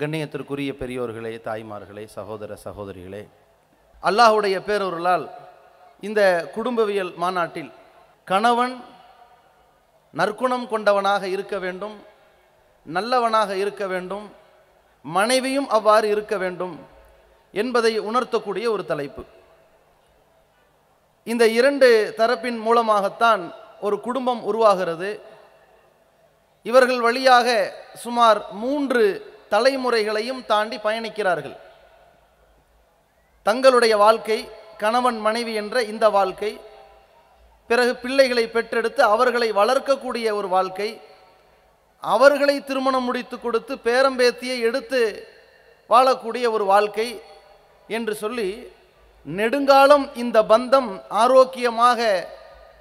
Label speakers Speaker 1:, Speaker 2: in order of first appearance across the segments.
Speaker 1: கண்ணியத்திற்குரிய பெரியோர்களே தாய்மார்களே சகோதர சகோதரிகளே அல்லாஹுடைய பேரொருளால் இந்த குடும்பவியல் மாநாட்டில் கணவன் நற்குணம் கொண்டவனாக இருக்க வேண்டும் நல்லவனாக இருக்க வேண்டும் மனைவியும் அவ்வாறு இருக்க வேண்டும் என்பதை உணர்த்தக்கூடிய ஒரு தலைப்பு. இந்த இரண்டு தரப்பின் மூலமாகத்தான் ஒரு குடும்பம் உருவாகிறது. இவர்கள் வழியாக சுமார் மூன்று தலைமுறைகளையும் தாண்டி பயணிக்கிறார்கள். தங்களுடைய வாழ்க்கை கணவன் மனைவி என்ற இந்த வாழ்க்கை பிறகு பிள்ளைகளை பெற்றெடுத்து அவர்களை வளர்க்கக்கூடிய ஒரு வாழ்க்கை அவர்களை திருமணம் முடித்து கொடுத்து பேரம்பேத்தியை எடுத்து வாழக்கூடிய ஒரு வாழ்க்கை என்று சொல்லி நெடுங்காலம் இந்த பந்தம் ஆரோக்கியமாக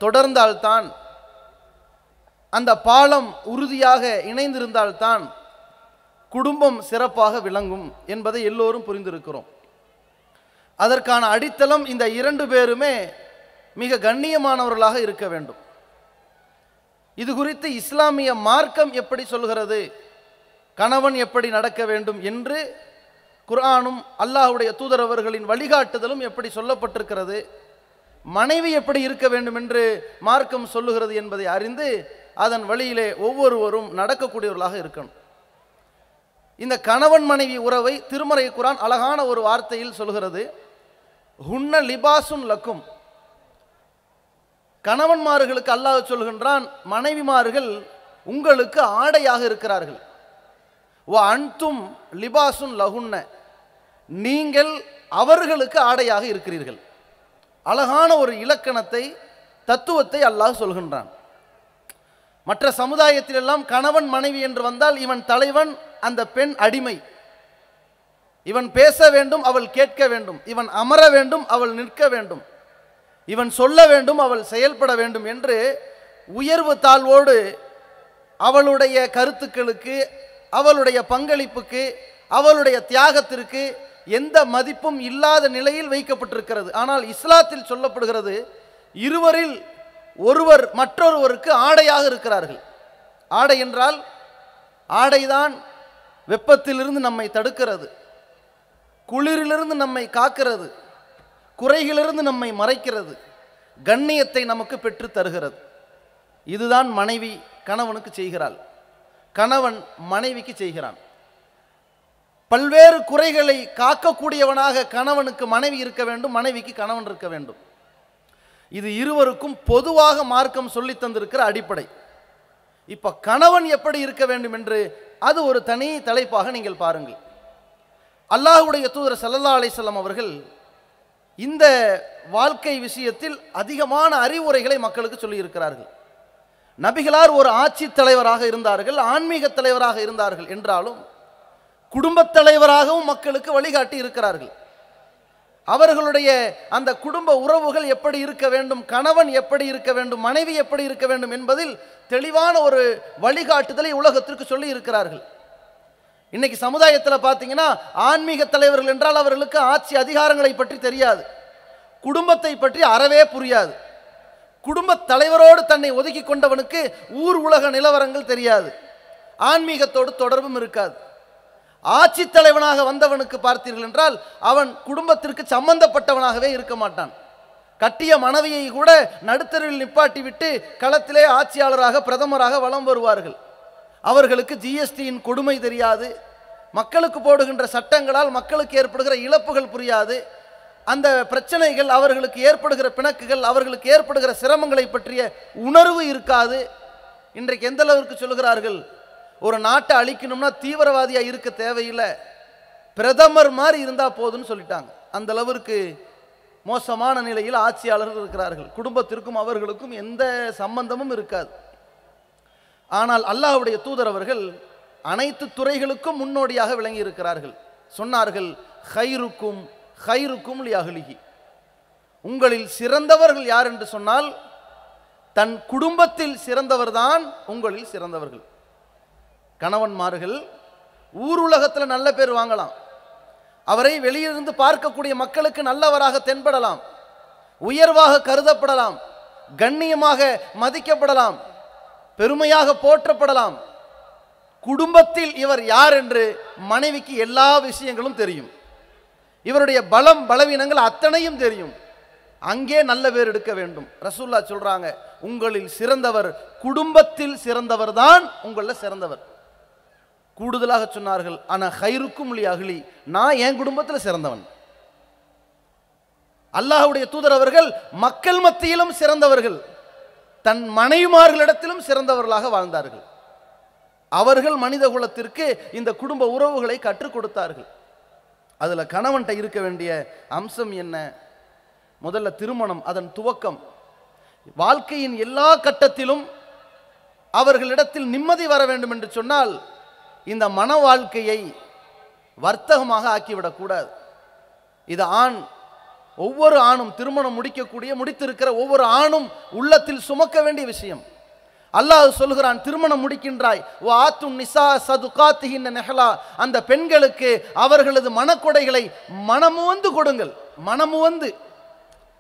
Speaker 1: தொடர்ந்தால்தான் அந்த பாலம் உறுதியாக இணைந்திருந்தால்தான் குடும்பம் சிறப்பாக விளங்கும் என்பதை எல்லோரும் புரிந்திருக்கிறோம். அதற்கான அடித்தளம் இந்த இரண்டு பேருமே மிக கண்ணியமானவர்களாக இருக்க வேண்டும். இது குறித்து இஸ்லாமிய மார்க்கம் எப்படி சொல்கிறது கணவன் எப்படி நடக்க வேண்டும் என்று குர்ஆனும் அல்லாஹ்வுடைய தூதரவர்களின் வழிகாட்டுதலும் எப்படி சொல்லப்பட்டிருக்கிறது மனைவி எப்படி இருக்க வேண்டும் என்று மார்க்கம் சொல்லுகிறது என்பதை அறிந்து அதன் வழியிலே ஒவ்வொருவரும் நடக்கக்கூடியவர்களாக இருக்கணும். இந்த கணவன் மனைவி உறவை திருமறை குரான் அழகான ஒரு வார்த்தையில் சொல்கிறது ஹுன்ன லிபாசுன் லக்கும். கணவன்மார்களுக்கு அல்லாஹ் சொல்கின்றான் மனைவிமார்கள் உங்களுக்கு ஆடையாக இருக்கிறார்கள். ஓ அன்தும் லிபாசுன் லகுன்ன. நீங்கள் அவர்களுக்கு ஆடையாக இருக்கிறீர்கள். அழகான ஒரு இலக்கணத்தை தத்துவத்தை அல்லாஹ் சொல்கின்றான். மற்ற சமுதாயத்திலெல்லாம் கணவன் மனைவி என்று வந்தால் இவன் தலைவன் அந்த பெண் அடிமை. இவன் பேச வேண்டும் அவள் கேட்க வேண்டும். இவன் அமர வேண்டும் அவள் நிற்க வேண்டும். இவன் சொல்ல வேண்டும் அவள் செயல்பட வேண்டும் என்று உயர்வு தாழ்வோடு அவளுடைய கருத்துக்களுக்கு அவளுடைய பங்களிப்புக்கு அவளுடைய தியாகத்திற்கு எந்த மதிப்பும் இல்லாத நிலையில் வைக்கப்பட்டிருக்கிறது. ஆனால் இஸ்லாத்தில் சொல்லப்படுகிறது இருவரில் ஒருவர் மற்றொருவருக்கு ஆடையாக இருக்கிறார்கள். ஆடை என்றால் ஆடைதான் வெப்பத்திலிருந்து நம்மை தடுக்கிறது. குளிரிலிருந்து நம்மை காக்கிறது. குறைகளிலிருந்து நம்மை மறைக்கிறது. கண்ணியத்தை நமக்கு பெற்று தருகிறது. இதுதான் மனைவி கணவனுக்கு செய்கிறாள். கணவன் மனைவிக்கு செய்கிறான். பல்வேறு குறைகளை காக்கக்கூடியவனாக கணவனுக்கு மனைவி இருக்க வேண்டும் மனைவிக்கு கணவன் இருக்க வேண்டும். இது இருவருக்கும் பொதுவாக மார்க்கம் சொல்லி தந்திருக்கிற அடிப்படை. இப்போ கணவன் எப்படி இருக்க வேண்டும் என்று அது ஒரு தனி தலைப்பாக நீங்கள் பாருங்கள். அல்லாஹுடைய தூதர் சல்லல்லா அலிசல்லாம் அவர்கள் இந்த வாழ்க்கை விஷயத்தில் அதிகமான அறிவுரைகளை மக்களுக்கு சொல்லியிருக்கிறார்கள். நபிகளார் ஒரு ஆட்சி தலைவராக இருந்தார்கள் ஆன்மீக தலைவராக இருந்தார்கள் என்றாலும் குடும்பத் தலைவராகவும் மக்களுக்கு வழிகாட்டி இருக்கிறார்கள். அவர்களுடைய அந்த குடும்ப உறவுகள் எப்படி இருக்க வேண்டும் கணவன் எப்படி இருக்க வேண்டும் மனைவி எப்படி இருக்க வேண்டும் என்பதில் தெளிவான ஒரு வழிகாட்டுதலை உலகத்திற்கு சொல்லி இருக்கிறார்கள். இன்னைக்கு சமுதாயத்தில் பார்த்தீங்கன்னா ஆன்மீக தலைவர்கள் என்றால் அவர்களுக்கு ஆட்சி அதிகாரங்களை பற்றி தெரியாது. குடும்பத்தை பற்றி அறவே புரியாது. குடும்ப தலைவரோடு தன்னை ஒதுக்கி கொண்டவனுக்கு ஊர் உலக நிலவரங்கள் தெரியாது. ஆன்மீகத்தோடு தொடர்பும் இருக்காது. ஆட்சித் தலைவனாக வந்தவனுக்கு பார்த்தீர்கள் என்றால் அவன் குடும்பத்திற்கு சம்பந்தப்பட்டவனாகவே இருக்க மாட்டான். கட்டிய மனைவியை கூட நடுத்தருவில் நிப்பாட்டி விட்டு களத்திலே ஆட்சியாளராக பிரதமராக வலம் வருவார்கள். அவர்களுக்கு ஜிஎஸ்டியின் கொடுமை தெரியாது. மக்களுக்கு போடுகின்ற சட்டங்களால் மக்களுக்கு ஏற்படுகிற இழப்புகள் புரியாது. அந்த பிரச்சனைகள் அவர்களுக்கு ஏற்படுகிற பிணக்குகள் அவர்களுக்கு ஏற்படுகிற சிரமங்களை பற்றிய உணர்வு இருக்காது. இன்றைக்கு எந்த அளவிற்கு சொல்கிறார்கள் ஒரு நாட்டை அழிக்கணும்னா தீவிரவாதியாக இருக்க தேவையில்லை. பிரதமர் மாதிரி இருந்தால் போதும்னு சொல்லிட்டாங்க. அந்த அளவிற்கு மோசமான நிலையில் ஆட்சியாளர்கள் இருக்கிறார்கள். குடும்பத்திற்கும் அவர்களுக்கும் எந்த சம்பந்தமும் இருக்காது. ஆனால் அல்லாஹ்வுடைய தூதர் அவர்கள் அனைத்து துறைகளுக்கும் முன்னோடியாக விளங்கி இருக்கிறார்கள். சொன்னார்கள் ஹைருக்கும் ஹைருக்கும் லி அகலிகி உங்களில் சிறந்தவர்கள் யார் என்று சொன்னால் தன் குடும்பத்தில் சிறந்தவர்தான் உங்களில் சிறந்தவர்கள். கணவன்மார்கள் ஊர் உலகத்தில் நல்ல பேர் வாங்கலாம். அவரை வெளியிலிருந்து பார்க்கக்கூடிய மக்களுக்கு நல்லவராக தென்படலாம். உயர்வாக கருதப்படலாம். கண்ணியமாக மதிக்கப்படலாம். பெருமையாக போற்றப்படலாம். குடும்பத்தில் இவர் யார் என்று மனைவிக்கு எல்லா விஷயங்களும் தெரியும். இவருடைய பலம் பலவீனங்கள் அத்தனையும் தெரியும். அங்கே நல்ல பேர் எடுக்க வேண்டும். ரசூல்லா சொல்றாங்க உங்களில் சிறந்தவர் குடும்பத்தில் சிறந்தவர் தான் உங்களில் சிறந்தவர். கூடுதலாக சொன்னார்கள் ஆனால் ஹைருக்கும் லி அகலி நான் என் குடும்பத்தில் சிறந்தவன். அல்லாஹுடைய தூதர் அவர்கள் மக்கள் மத்தியிலும் சிறந்தவர்கள் தன் மனைவிமார்களிடத்திலும் சிறந்தவர்களாக வாழ்ந்தார்கள். அவர்கள் மனித குலத்திற்கு இந்த குடும்ப உறவுகளை கற்றுக் கொடுத்தார்கள். அதில் கணவன்கிட்ட இருக்க வேண்டிய அம்சம் என்ன? முதல்ல திருமணம் அதன் துவக்கம். வாழ்க்கையின் எல்லா கட்டத்திலும் அவர்களிடத்தில் நிம்மதி வர வேண்டும் என்று சொன்னால் இந்த மன வாழ்க்கையை வர்த்தகமாக ஆக்கிவிடக்கூடாது. இது ஆண் ஒவ்வொரு ஆணும் திருமணம் முடிக்கக்கூடிய முடித்திருக்கிற ஒவ்வொரு ஆணும் உள்ளத்தில் சுமக்க வேண்டிய விஷயம். அல்லாஹ் சொல்கிறான் திருமணம் முடிக்கின்றாய். ஓ ஆத்து நிசா சதுகாத்திகின் நெஹலா. அந்த பெண்களுக்கு அவர்களது மனக்கொடைகளை மனமுவந்து கொடுங்கள். மனமுவந்து.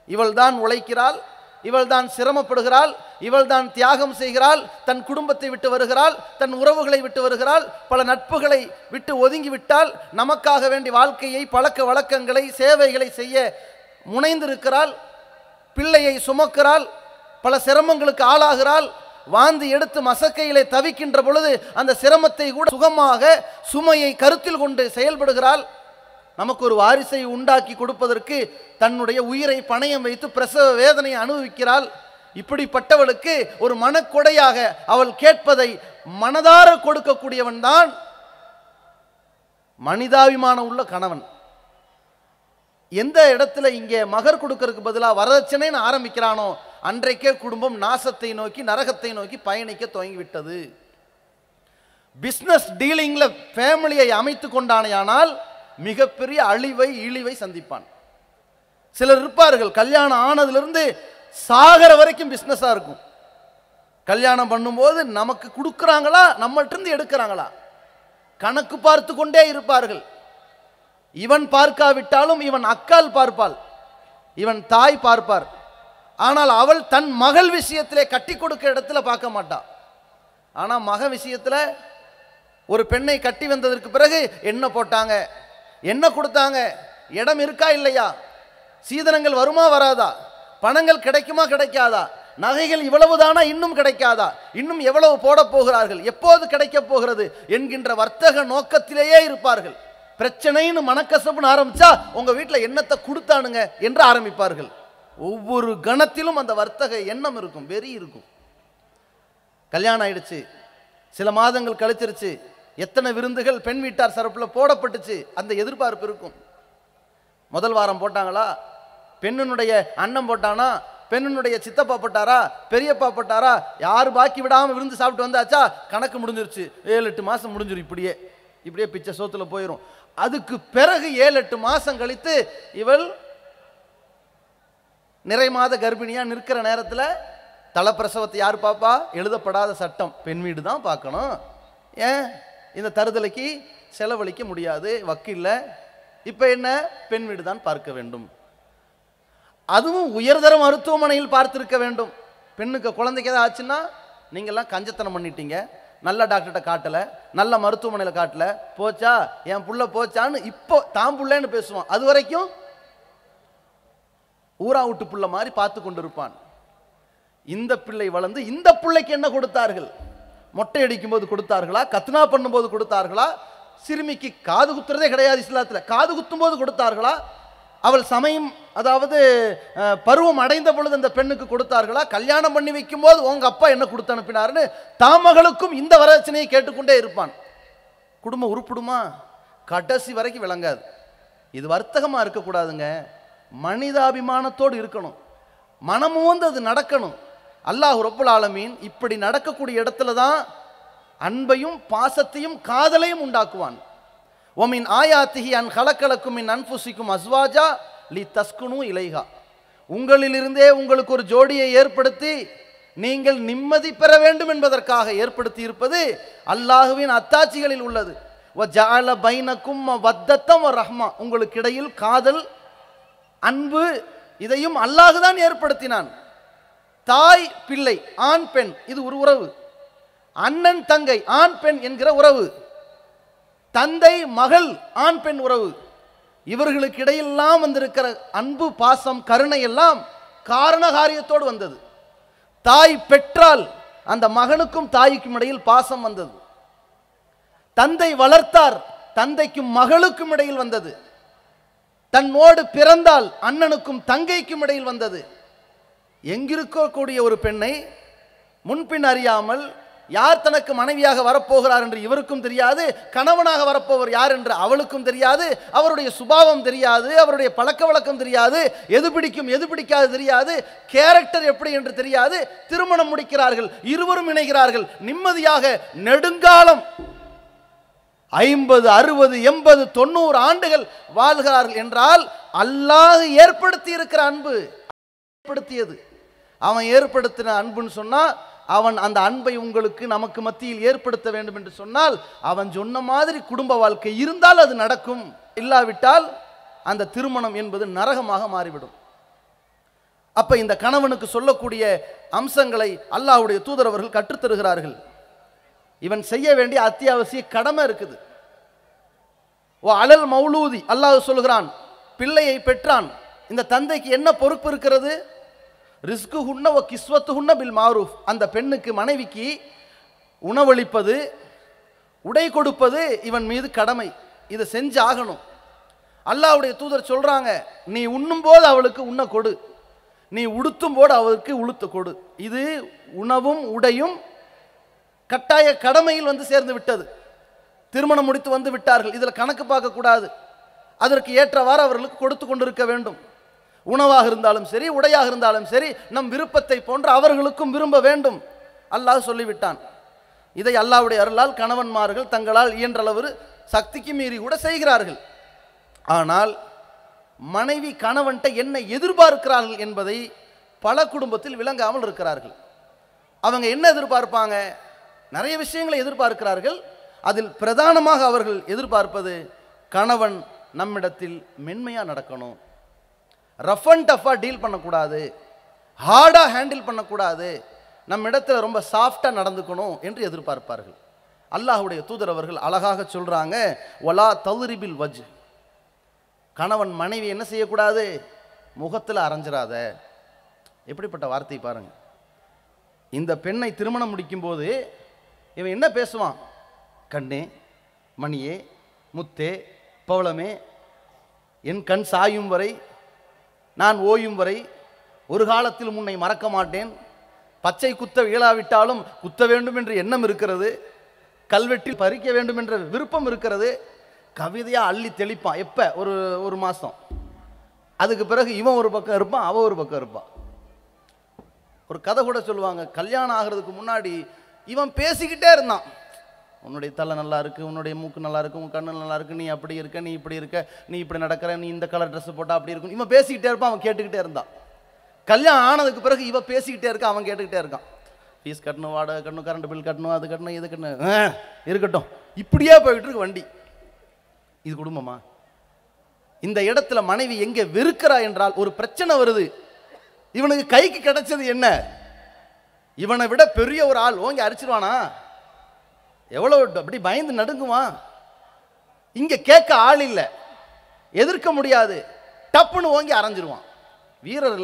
Speaker 1: இவள்தான் உழைக்கிறாள். இவள்தான் சிரமப்படுகிறாள் இவள்தான் தியாகம் செய்கிறாள் தன் குடும்பத்தை விட்டு வருகிறாள் தன் உறவுகளை விட்டு வருகிறாள் பல நட்புகளை விட்டு ஒதுங்கி விட்டால் நமக்காக வேண்டி வாழ்க்கையை பழக்க வழக்கங்களை சேவைகளை செய்ய முனைந்திருக்கிறாள் பிள்ளையை சுமக்கிறாள் பல சிரமங்களுக்கு ஆளாகிறாள் வாந்தி எடுத்து மசக்கையிலே தவிக்கின்ற பொழுது அந்த சிரமத்தை கூட சுகமாக சுமையை கருத்தில் கொண்டு செயல்படுகிறாள். நமக்கு ஒரு வாரிசை உண்டாக்கி கொடுப்பதற்கு தன்னுடைய உயிரை பணயம் வைத்து பிரசவ வேதனையை அனுபவிக்கிறாள். இப்படிப்பட்டவளுக்கு ஒரு மனக்கொடையாக அவள் கேட்பதை மனதார கொடுக்கக்கூடியவன் தான் மனிதாபிமானம் உள்ள கணவன். எந்த இடத்துல இங்கே மகர் கொடுக்கறதுக்கு பதிலாக வரதட்சணைன்னு ஆரம்பிக்கிறானோ அன்றைக்கே குடும்பம் நாசத்தை நோக்கி நரகத்தை நோக்கி பயணிக்க துவங்கிவிட்டது. பிஸ்னஸ் டீலிங்கில் ஃபேமிலியை அமைத்து கொண்டானேயானால் மிகப்பெரிய அழிவை இழிவை சந்திப்பான். சிலர் இருப்பார்கள் கல்யாணம் ஆனதுலேருந்து சாகர வரைக்கும் பிஸ்னஸாக இருக்கும். கல்யாணம் பண்ணும்போது நமக்கு கொடுக்குறாங்களா நம்மள்ட்ட இருந்து எடுக்கிறாங்களா? கணக்கு பார்த்து கொண்டே இருப்பார்கள். இவன் பார்க்காவிட்டாலும் இவன் அக்கால் பார்ப்பாள். இவன் தாய் பார்ப்பார். ஆனால் அவள் தன் மகள் விஷயத்திலே கட்டி கொடுக்க இடத்துல பார்க்க மாட்டாள் ஆனால் மக விஷயத்தில் ஒரு பெண்ணை கட்டி வந்ததற்கு பிறகு என்ன போட்டாங்க? என்ன கொடுத்தாங்க? இடம் இருக்கா இல்லையா? சீதனங்கள் வருமா வராதா? பணங்கள் கிடைக்குமா கிடைக்காதா? நகைகள் இவ்வளவுதானா இன்னும் கிடைக்காதா? இன்னும் எவ்வளவு போட போகிறார்கள்? எப்போது கிடைக்கப் போகிறது? என்கின்ற வர்த்தக நோக்கத்திலேயே இருப்பார்கள். பிரச்சனைன்னு மனக்கசப்புன்னு ஆரம்பிச்சா உங்க வீட்டில் என்னத்தை கொடுத்தானுங்க என்று ஆரம்பிப்பார்கள். ஒவ்வொரு கணத்திலும் அந்த வர்த்தக எண்ணம் இருக்கும் வெறி இருக்கும். கல்யாணம் ஆயிடுச்சு. சில மாதங்கள் கழிச்சிருச்சு. எத்தனை விருந்துகள் பெண் வீட்டார் சரப்பில் போடப்பட்டுச்சு? அந்த எதிர்பார்ப்பு இருக்கும். முதல் வாரம் போட்டாங்களா? பெண்ணினுடைய அண்ணன் போட்டானா? பெண்ணினுடைய சித்தப்பா போட்டாரா? பெரியப்பா போட்டாரா? யார் பாக்கி விடாமல் விருந்து சாப்பிட்டு வந்தாச்சா? கணக்கு முடிஞ்சிருச்சு. ஏழு எட்டு மாதம் முடிஞ்சிரும் இப்படியே. இப்படியே பிச்சை சோத்தில் போயிடும் அதுக்கு பிறகு ஏழு எட்டு மாதம் கழித்து இவள் நிறை மாத கர்ப்பிணியாக நிற்கிற நேரத்தில் தலைப்பிரசவத்தை யார் பாப்பா? எழுதப்படாத சட்டம். பெண் வீடு தான் பார்க்கணும் ஏன்? இந்த தருதலைக்கு செலவழிக்க முடியாது வக்கில்ல. இப்போ என்ன? பெண் வீடு தான் பார்க்க வேண்டும். அதுவும் உயர்தர மருத்துவமனையில் பார்த்திருக்க வேண்டும். பெண்ணுக்கு குழந்தைக்கு ஏதாவது ஆச்சுன்னா நீங்கள்லாம் கஞ்சத்தனம் பண்ணிட்டீங்க. நல்ல டாக்டர்கிட்ட காட்டலை நல்ல மருத்துவமனையில் காட்டல. போச்சா? என் புள்ள போச்சான்னு இப்போ தான் புள்ளன்னு பேசுவான். அது வரைக்கும் ஊரா விட்டு புள்ள மாதிரி பார்த்து கொண்டிருப்பான். இந்த பிள்ளை வளர்ந்து இந்த பிள்ளைக்கு என்ன கொடுத்தார்கள்? மொட்டை அடிக்கும்போது கொடுத்தார்களா? கத்னா பண்ணும்போது கொடுத்தார்களா? சிறுமிக்கு காது குத்துறதே கிடையாது இஸ்லாத்தில். காது குத்தும் போது கொடுத்தார்களா? அவள் சமயம் அதாவது பருவம் அடைந்த பொழுது அந்த பெண்ணுக்கு கொடுத்தார்களா? கல்யாணம் பண்ணி வைக்கும் போது உங்க அப்பா என்ன கொடுத்து அனுப்பினாருன்னு தாமகளுக்கும் இந்த வரதட்சணையை கேட்டுக்கொண்டே இருப்பான். குடும்பம் உருப்பிடுமா? கடைசி வரைக்கும் விளங்காது. இது வர்த்தகமாக இருக்கக்கூடாதுங்க. மனிதாபிமானத்தோடு இருக்கணும். மனமும் வந்து அது நடக்கணும். அல்லாஹ் ரொப்புல் ஆலமீன் இப்படி நடக்கக்கூடிய இடத்துல தான் அன்பையும் பாசத்தையும் காதலையும் உண்டாக்குவான். ஒமின் ஆயாத்திகி அன் கலக்கலக்கும் இன் அன்புசிக்கும் அஸ்வாஜா லி தஸ்குனு இலைகா உங்களிலிருந்தே உங்களுக்கு ஒரு ஜோடியை ஏற்படுத்தி நீங்கள் நிம்மதி பெற வேண்டும் என்பதற்காக ஏற்படுத்தி இருப்பது அல்லாஹுவின் அத்தாட்சிகளில் உள்ளது. வ பைனக்கும் வத்தத்தம் ரஹ்மா. உங்களுக்கு இடையில் காதல் அன்பு இதையும் அல்லாஹு தான் ஏற்படுத்தினான். தாய் பிள்ளை ஆண் பெண் இது ஒரு உறவு. அண்ணன் தங்கை ஆண் பெண் என்கிற உறவு. தந்தை மகள் ஆண் பெண் உறவு. இவர்களுக்கு இடையெல்லாம் வந்திருக்கிற அன்பு பாசம் கருணை எல்லாம் காரண காரியத்தோடு வந்தது. தாய் பெற்றால் அந்த மகனுக்கும் தாய்க்கும் இடையில் பாசம் வந்தது. தந்தை வளர்த்தார் தந்தைக்கும் மகளுக்கும் இடையில் வந்தது. தன்னோடு பிறந்தால் அண்ணனுக்கும் தங்கைக்கும் இடையில் வந்தது. எங்கிருக்கக்கூடிய ஒரு பெண்ணை முன்பின் அறியாமல் யார் தனக்கு மனைவியாக வரப்போகிறார் என்று இவருக்கும் தெரியாது கணவனாக வரப்போவர் யார் என்று அவளுக்கும் தெரியாது அவருடைய சுபாவம் தெரியாது அவருடைய பழக்க வழக்கம் தெரியாது எது பிடிக்கும் எது பிடிக்காது தெரியாது கேரக்டர் எப்படி என்று தெரியாது திருமணம் முடிக்கிறார்கள் இருவரும் இணைகிறார்கள் நிம்மதியாக நெடுங்காலம் ஐம்பது அறுபது எண்பது தொண்ணூறு ஆண்டுகள் வாழ்கிறார்கள் என்றால் அல்லாஹ் ஏற்படுத்தி இருக்கிற அன்பு ஏற்படுத்தியது. அவன் ஏற்படுத்தின அன்புன்னு சொன்னால் அவன் அந்த அன்பை உங்களுக்கு நமக்கு மத்தியில் ஏற்படுத்த வேண்டும் என்று சொன்னால் அவன் சொன்ன மாதிரி குடும்ப வாழ்க்கை இருந்தால் அது நடக்கும். இல்லாவிட்டால் அந்த திருமணம் என்பது நரகமாக மாறிவிடும். அப்ப இந்த கணவனுக்கு சொல்லக்கூடிய அம்சங்களை அல்லாஹ்வுடைய தூதரவர்கள் கற்றுத்தருகிறார்கள் இவன் செய்ய வேண்டிய அத்தியாவசிய கடமை இருக்குது. ஓ அலல் மௌலூதி அல்லாஹ் சொல்கிறான் பிள்ளையை பெற்றான். இந்த தந்தைக்கு என்ன பொறுப்பு இருக்கிறது? ரிஸ்கு ஹுன்ன ஓ கிஸ்வத்து ஹுன்ன பில் மாரூஃப். அந்த பெண்ணுக்கு மனைவிக்கு உணவளிப்பது உடை கொடுப்பது இவன் மீது கடமை. இதை செஞ்சு ஆகணும். அல்லாவுடைய தூதர் சொல்கிறாங்க நீ உண்ணும்போது அவளுக்கு உண்ண கொடு. நீ உடுத்தும் போது அவளுக்கு உளுத்து கொடு. இது உணவும் உடையும் கட்டாய கடமையில் வந்து சேர்ந்து விட்டது. திருமணம் முடித்து வந்து விட்டார்கள். இதில் கணக்கு பார்க்கக்கூடாது. அதற்கு ஏற்றவாறு அவர்களுக்கு கொடுத்து கொண்டிருக்க வேண்டும். உணவாக இருந்தாலும் சரி உடையாக இருந்தாலும் சரி நம் விருப்பத்தை போன்று அவர்களுக்கும் விரும்ப வேண்டும். அல்லாஹ் சொல்லிவிட்டான். இதை அல்லாவுடைய அருளால் கணவன்மார்கள் தங்களால் இயன்றளவு சக்திக்கு மீறி கூட செய்கிறார்கள். ஆனால் மனைவி கணவன்ட்ட என்ன எதிர்பார்க்கிறார்கள் என்பதை பல குடும்பத்தில் விளங்காமல் இருக்கிறார்கள். அவங்க என்ன எதிர்பார்ப்பாங்க? நிறைய விஷயங்களை எதிர்பார்க்கிறார்கள். அதில் பிரதானமாக அவர்கள் எதிர்பார்ப்பது கணவன் நம்மிடத்தில் மென்மையாக நடக்கணும். ரஃப் அண்ட் டஃப்பாக டீல் பண்ணக்கூடாது. ஹார்டாக ஹேண்டில் பண்ணக்கூடாது. நம்ம இடத்துல ரொம்ப சாஃப்டாக நடந்துக்கணும் என்று எதிர்பார்ப்பார்கள். அல்லாஹுடைய தூதர் அவர்கள் அழகாக சொல்கிறாங்க ஒலா தௌரிபில் வஜ் கணவன் மனைவி என்ன செய்யக்கூடாது? முகத்தில் அரைஞ்சிடாத எப்படிப்பட்ட வார்த்தை பாருங்க. இந்த பெண்ணை திருமணம் முடிக்கும்போது இவன் என்ன பேசுவான்? கண்ணே மணியே முத்தே பவளமே என் கண் சாயும் வரை நான் ஓயும் வரை ஒரு காலத்தில் முன்னை மறக்க மாட்டேன். பச்சை குத்த இயலாவிட்டாலும் குத்த வேண்டும் என்று எண்ணம் இருக்கிறது. கல்வெட்டில் பறிக்க வேண்டும் என்ற விருப்பம் இருக்கிறது. கவிதையாக அள்ளி தெளிப்பான். எப்போ? ஒரு ஒரு மாதம் அதுக்கு பிறகு இவன் ஒரு பக்கம் இருப்பான் அவன் ஒரு பக்கம் இருப்பான். ஒரு கதை கூட சொல்லுவாங்க கல்யாணம் ஆகிறதுக்கு முன்னாடி இவன் பேசிக்கிட்டே இருந்தான். உன்னுடைய தலை நல்லா இருக்குது உன்னுடைய மூக்கு நல்லா இருக்கு உன் கண்ணு நல்லா இருக்கு நீ அப்படி இருக்க நீ இப்படி இருக்க நீ இப்படி நடக்கிற நீ இந்த கலர் ட்ரெஸ் போட்டால் அப்படி இருக்கும். இவன் பேசிக்கிட்டே இருப்பான் அவன் கேட்டுக்கிட்டே இருந்தான் கல்யாணம் ஆனதுக்கு பிறகு இவன் பேசிக்கிட்டே இருக்க அவன் கேட்டுக்கிட்டே இருக்கான். ஃபீஸ் கட்டணும் வாடகை கட்டணும் கரண்ட் பில் கட்டணும் அது கட்டணும் இது கட்டணும் ஆ, இருக்கட்டும். இப்படியே போயிட்டு இருக்கு வண்டி. இது குடும்பமா? இந்த இடத்துல மனைவி எங்கே வெறுக்கிறா என்றால் ஒரு பிரச்சனை வருது. இவனுக்கு கைக்கு கிடைச்சது என்ன? இவனை விட பெரிய ஒரு ஆள் ஓங்கி அரிச்சிருவானா? எவ்வளோ அப்படி பயந்து நடுங்குவான். இங்க கேட்க ஆள் இல்லை. எதிர்க்க முடியாது. டப்புன்னு ஓங்கி அரைஞ்சிருவான். வீரர்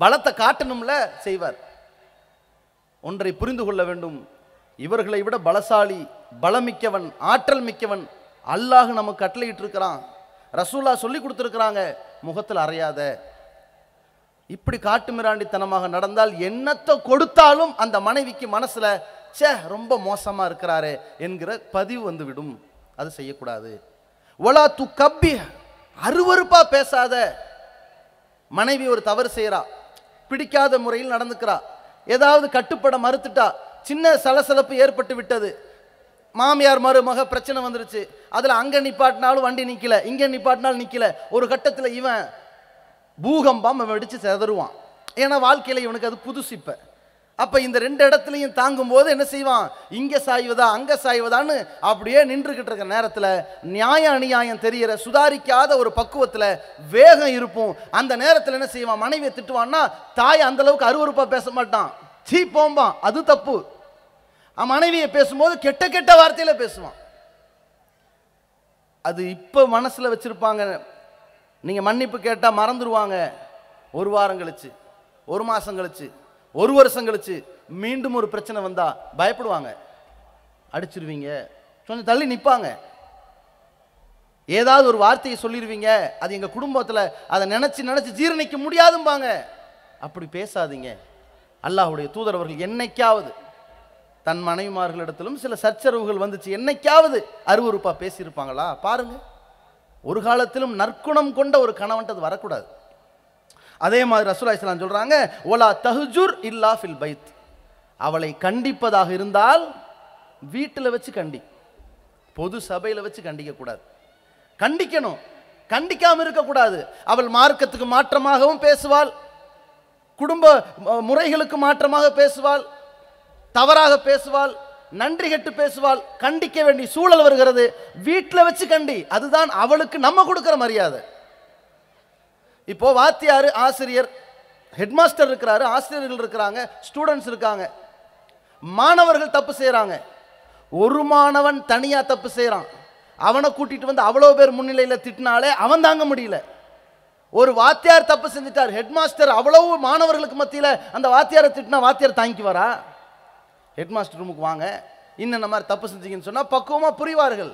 Speaker 1: பலத்தை காட்டணும்ல செய்வார். ஒன்றை புரிந்து கொள்ள வேண்டும். இவர்களை விட பலசாலி பலமிக்கவன் ஆற்றல் மிக்கவன் அல்லாஹ் நமக்கு கட்டளையிட்டு இருக்கிறான் ரசூல்லா சொல்லி கொடுத்துருக்குறாங்க. முகத்தில் அறையாத. இப்படி காட்டுமிராண்டித்தனமாக நடந்தால் என்னத்தை கொடுத்தாலும் அந்த மனைவிக்கு மனசுல ச்சே ரொம்ப மோசமாக இருக்கிறாரே என்கிற பதிவு வந்துவிடும். அது செய்யக்கூடாது. ஒலா து கப்பி அருவருப்பா பேசாத. மனைவி ஒரு தவறு செய்கிறா பிடிக்காத முறையில் நடந்துக்கிறா. ஏதாவது கட்டுப்பட மறுத்துட்டா. சின்ன சலசலப்பு ஏற்பட்டு விட்டது. மாமியார் மருமக பிரச்சனை வந்துருச்சு. அதில் அங்கே நிப்பாட்டினாலும் வண்டி நிற்கல இங்கே நிப்பாட்டினாலும் நிற்கல ஒரு கட்டத்தில் இவன் பூகம்பம் அவன் வெடித்து செதறுவான். ஏன்னா வாழ்க்கையில் இவனுக்கு அது புதுசு இப்போ. அப்போ இந்த ரெண்டு இடத்துலையும் தாங்கும்போது என்ன செய்வான்? இங்கே சாய்வதா அங்கே சாய்வதான்னு அப்படியே நின்றுக்கிட்டு இருக்க நேரத்தில் நியாய அநியாயம் தெரிகிற சுதாரிக்காத ஒரு பக்குவத்தில் வேகம் இருப்போம். அந்த நேரத்தில் என்ன செய்வான்? மனைவியை திட்டுவான்னா தாய் அந்த அளவுக்கு அருவருப்பாக பேச மாட்டான். சீ போம்பான். அது தப்பு. மனைவியை பேசும்போது கெட்ட கெட்ட வார்த்தையில் பேசுவான். அது இப்போ மனசில் வச்சுருப்பாங்க. நீங்கள் மன்னிப்பு கேட்டால் மறந்துடுவாங்க ஒரு வாரம் கழிச்சு ஒரு மாதம் கழிச்சு. ஒரு வருஷம் கழிச்சு மீண்டும் ஒரு பிரச்சனை வந்தால் பயப்படுவாங்க. அடிச்சிருவீங்க. கொஞ்சம் தள்ளி நிற்பாங்க ஏதாவது ஒரு வார்த்தையை சொல்லிடுவீங்க அது எங்கள் குடும்பத்தில் அதை நினச்சி நினச்சி ஜீரணிக்க முடியாதும்பாங்க. அப்படி பேசாதீங்க. அல்லாஹுடைய தூதர் அவர்கள் என்னைக்காவது தன் மனைவிமார்களிடத்திலும் சில சச்சரவுகள் வந்துச்சு என்னைக்காவது அருவறுப்பாக பேசியிருப்பாங்களா? பாருங்க. ஒரு காலத்திலும் நற்குணம் கொண்ட ஒரு கணவன்ட்டு அது வரக்கூடாது. அதே மாதிரி ரசூலா இஸ்லாம் சொல்கிறாங்க ஒலா தஹுஜுர் இல்லா ஃபில் பைத். அவளை கண்டிப்பதாக இருந்தால் வீட்டில் வச்சு கண்டி பொது சபையில் வச்சு கண்டிக்க கூடாது. கண்டிக்கணும். கண்டிக்காமல் இருக்கக்கூடாது அவள் மார்க்கத்துக்கு மாற்றமாகவும் பேசுவாள். குடும்ப முறைகளுக்கு மாற்றமாக பேசுவாள். தவறாக பேசுவாள். நன்றி கெட்டு பேசுவாள். கண்டிக்க வேண்டிய சூழல் வருகிறது. வீட்டில் வச்சு கண்டி. அதுதான் அவளுக்கு நம்ம கொடுக்குற மரியாதை. இப்போ வாத்தியார் ஆசிரியர் ஹெட்மாஸ்டர் இருக்கிறாரு ஆசிரியர்கள் இருக்கிறாங்க ஸ்டூடெண்ட்ஸ் இருக்காங்க. மாணவர்கள் தப்பு செய்கிறாங்க ஒரு மாணவன் தனியாக தப்பு செய்கிறான் அவனை கூட்டிட்டு வந்து அவ்வளோ பேர் முன்னிலையில் திட்டினாலே அவன் தாங்க முடியல. ஒரு வாத்தியார் தப்பு செஞ்சுட்டார் ஹெட்மாஸ்டர் அவ்வளவு மாணவர்களுக்கு மத்தியில் அந்த வாத்தியாரை திட்டினா வாத்தியார் தாங்கிக்குவாரா? ஹெட்மாஸ்டர் ரூமுக்கு வாங்க இன்னென்ன மாதிரி தப்பு செஞ்சீங்கன்னு சொன்னால் பக்குவமாக புரிவார்கள்.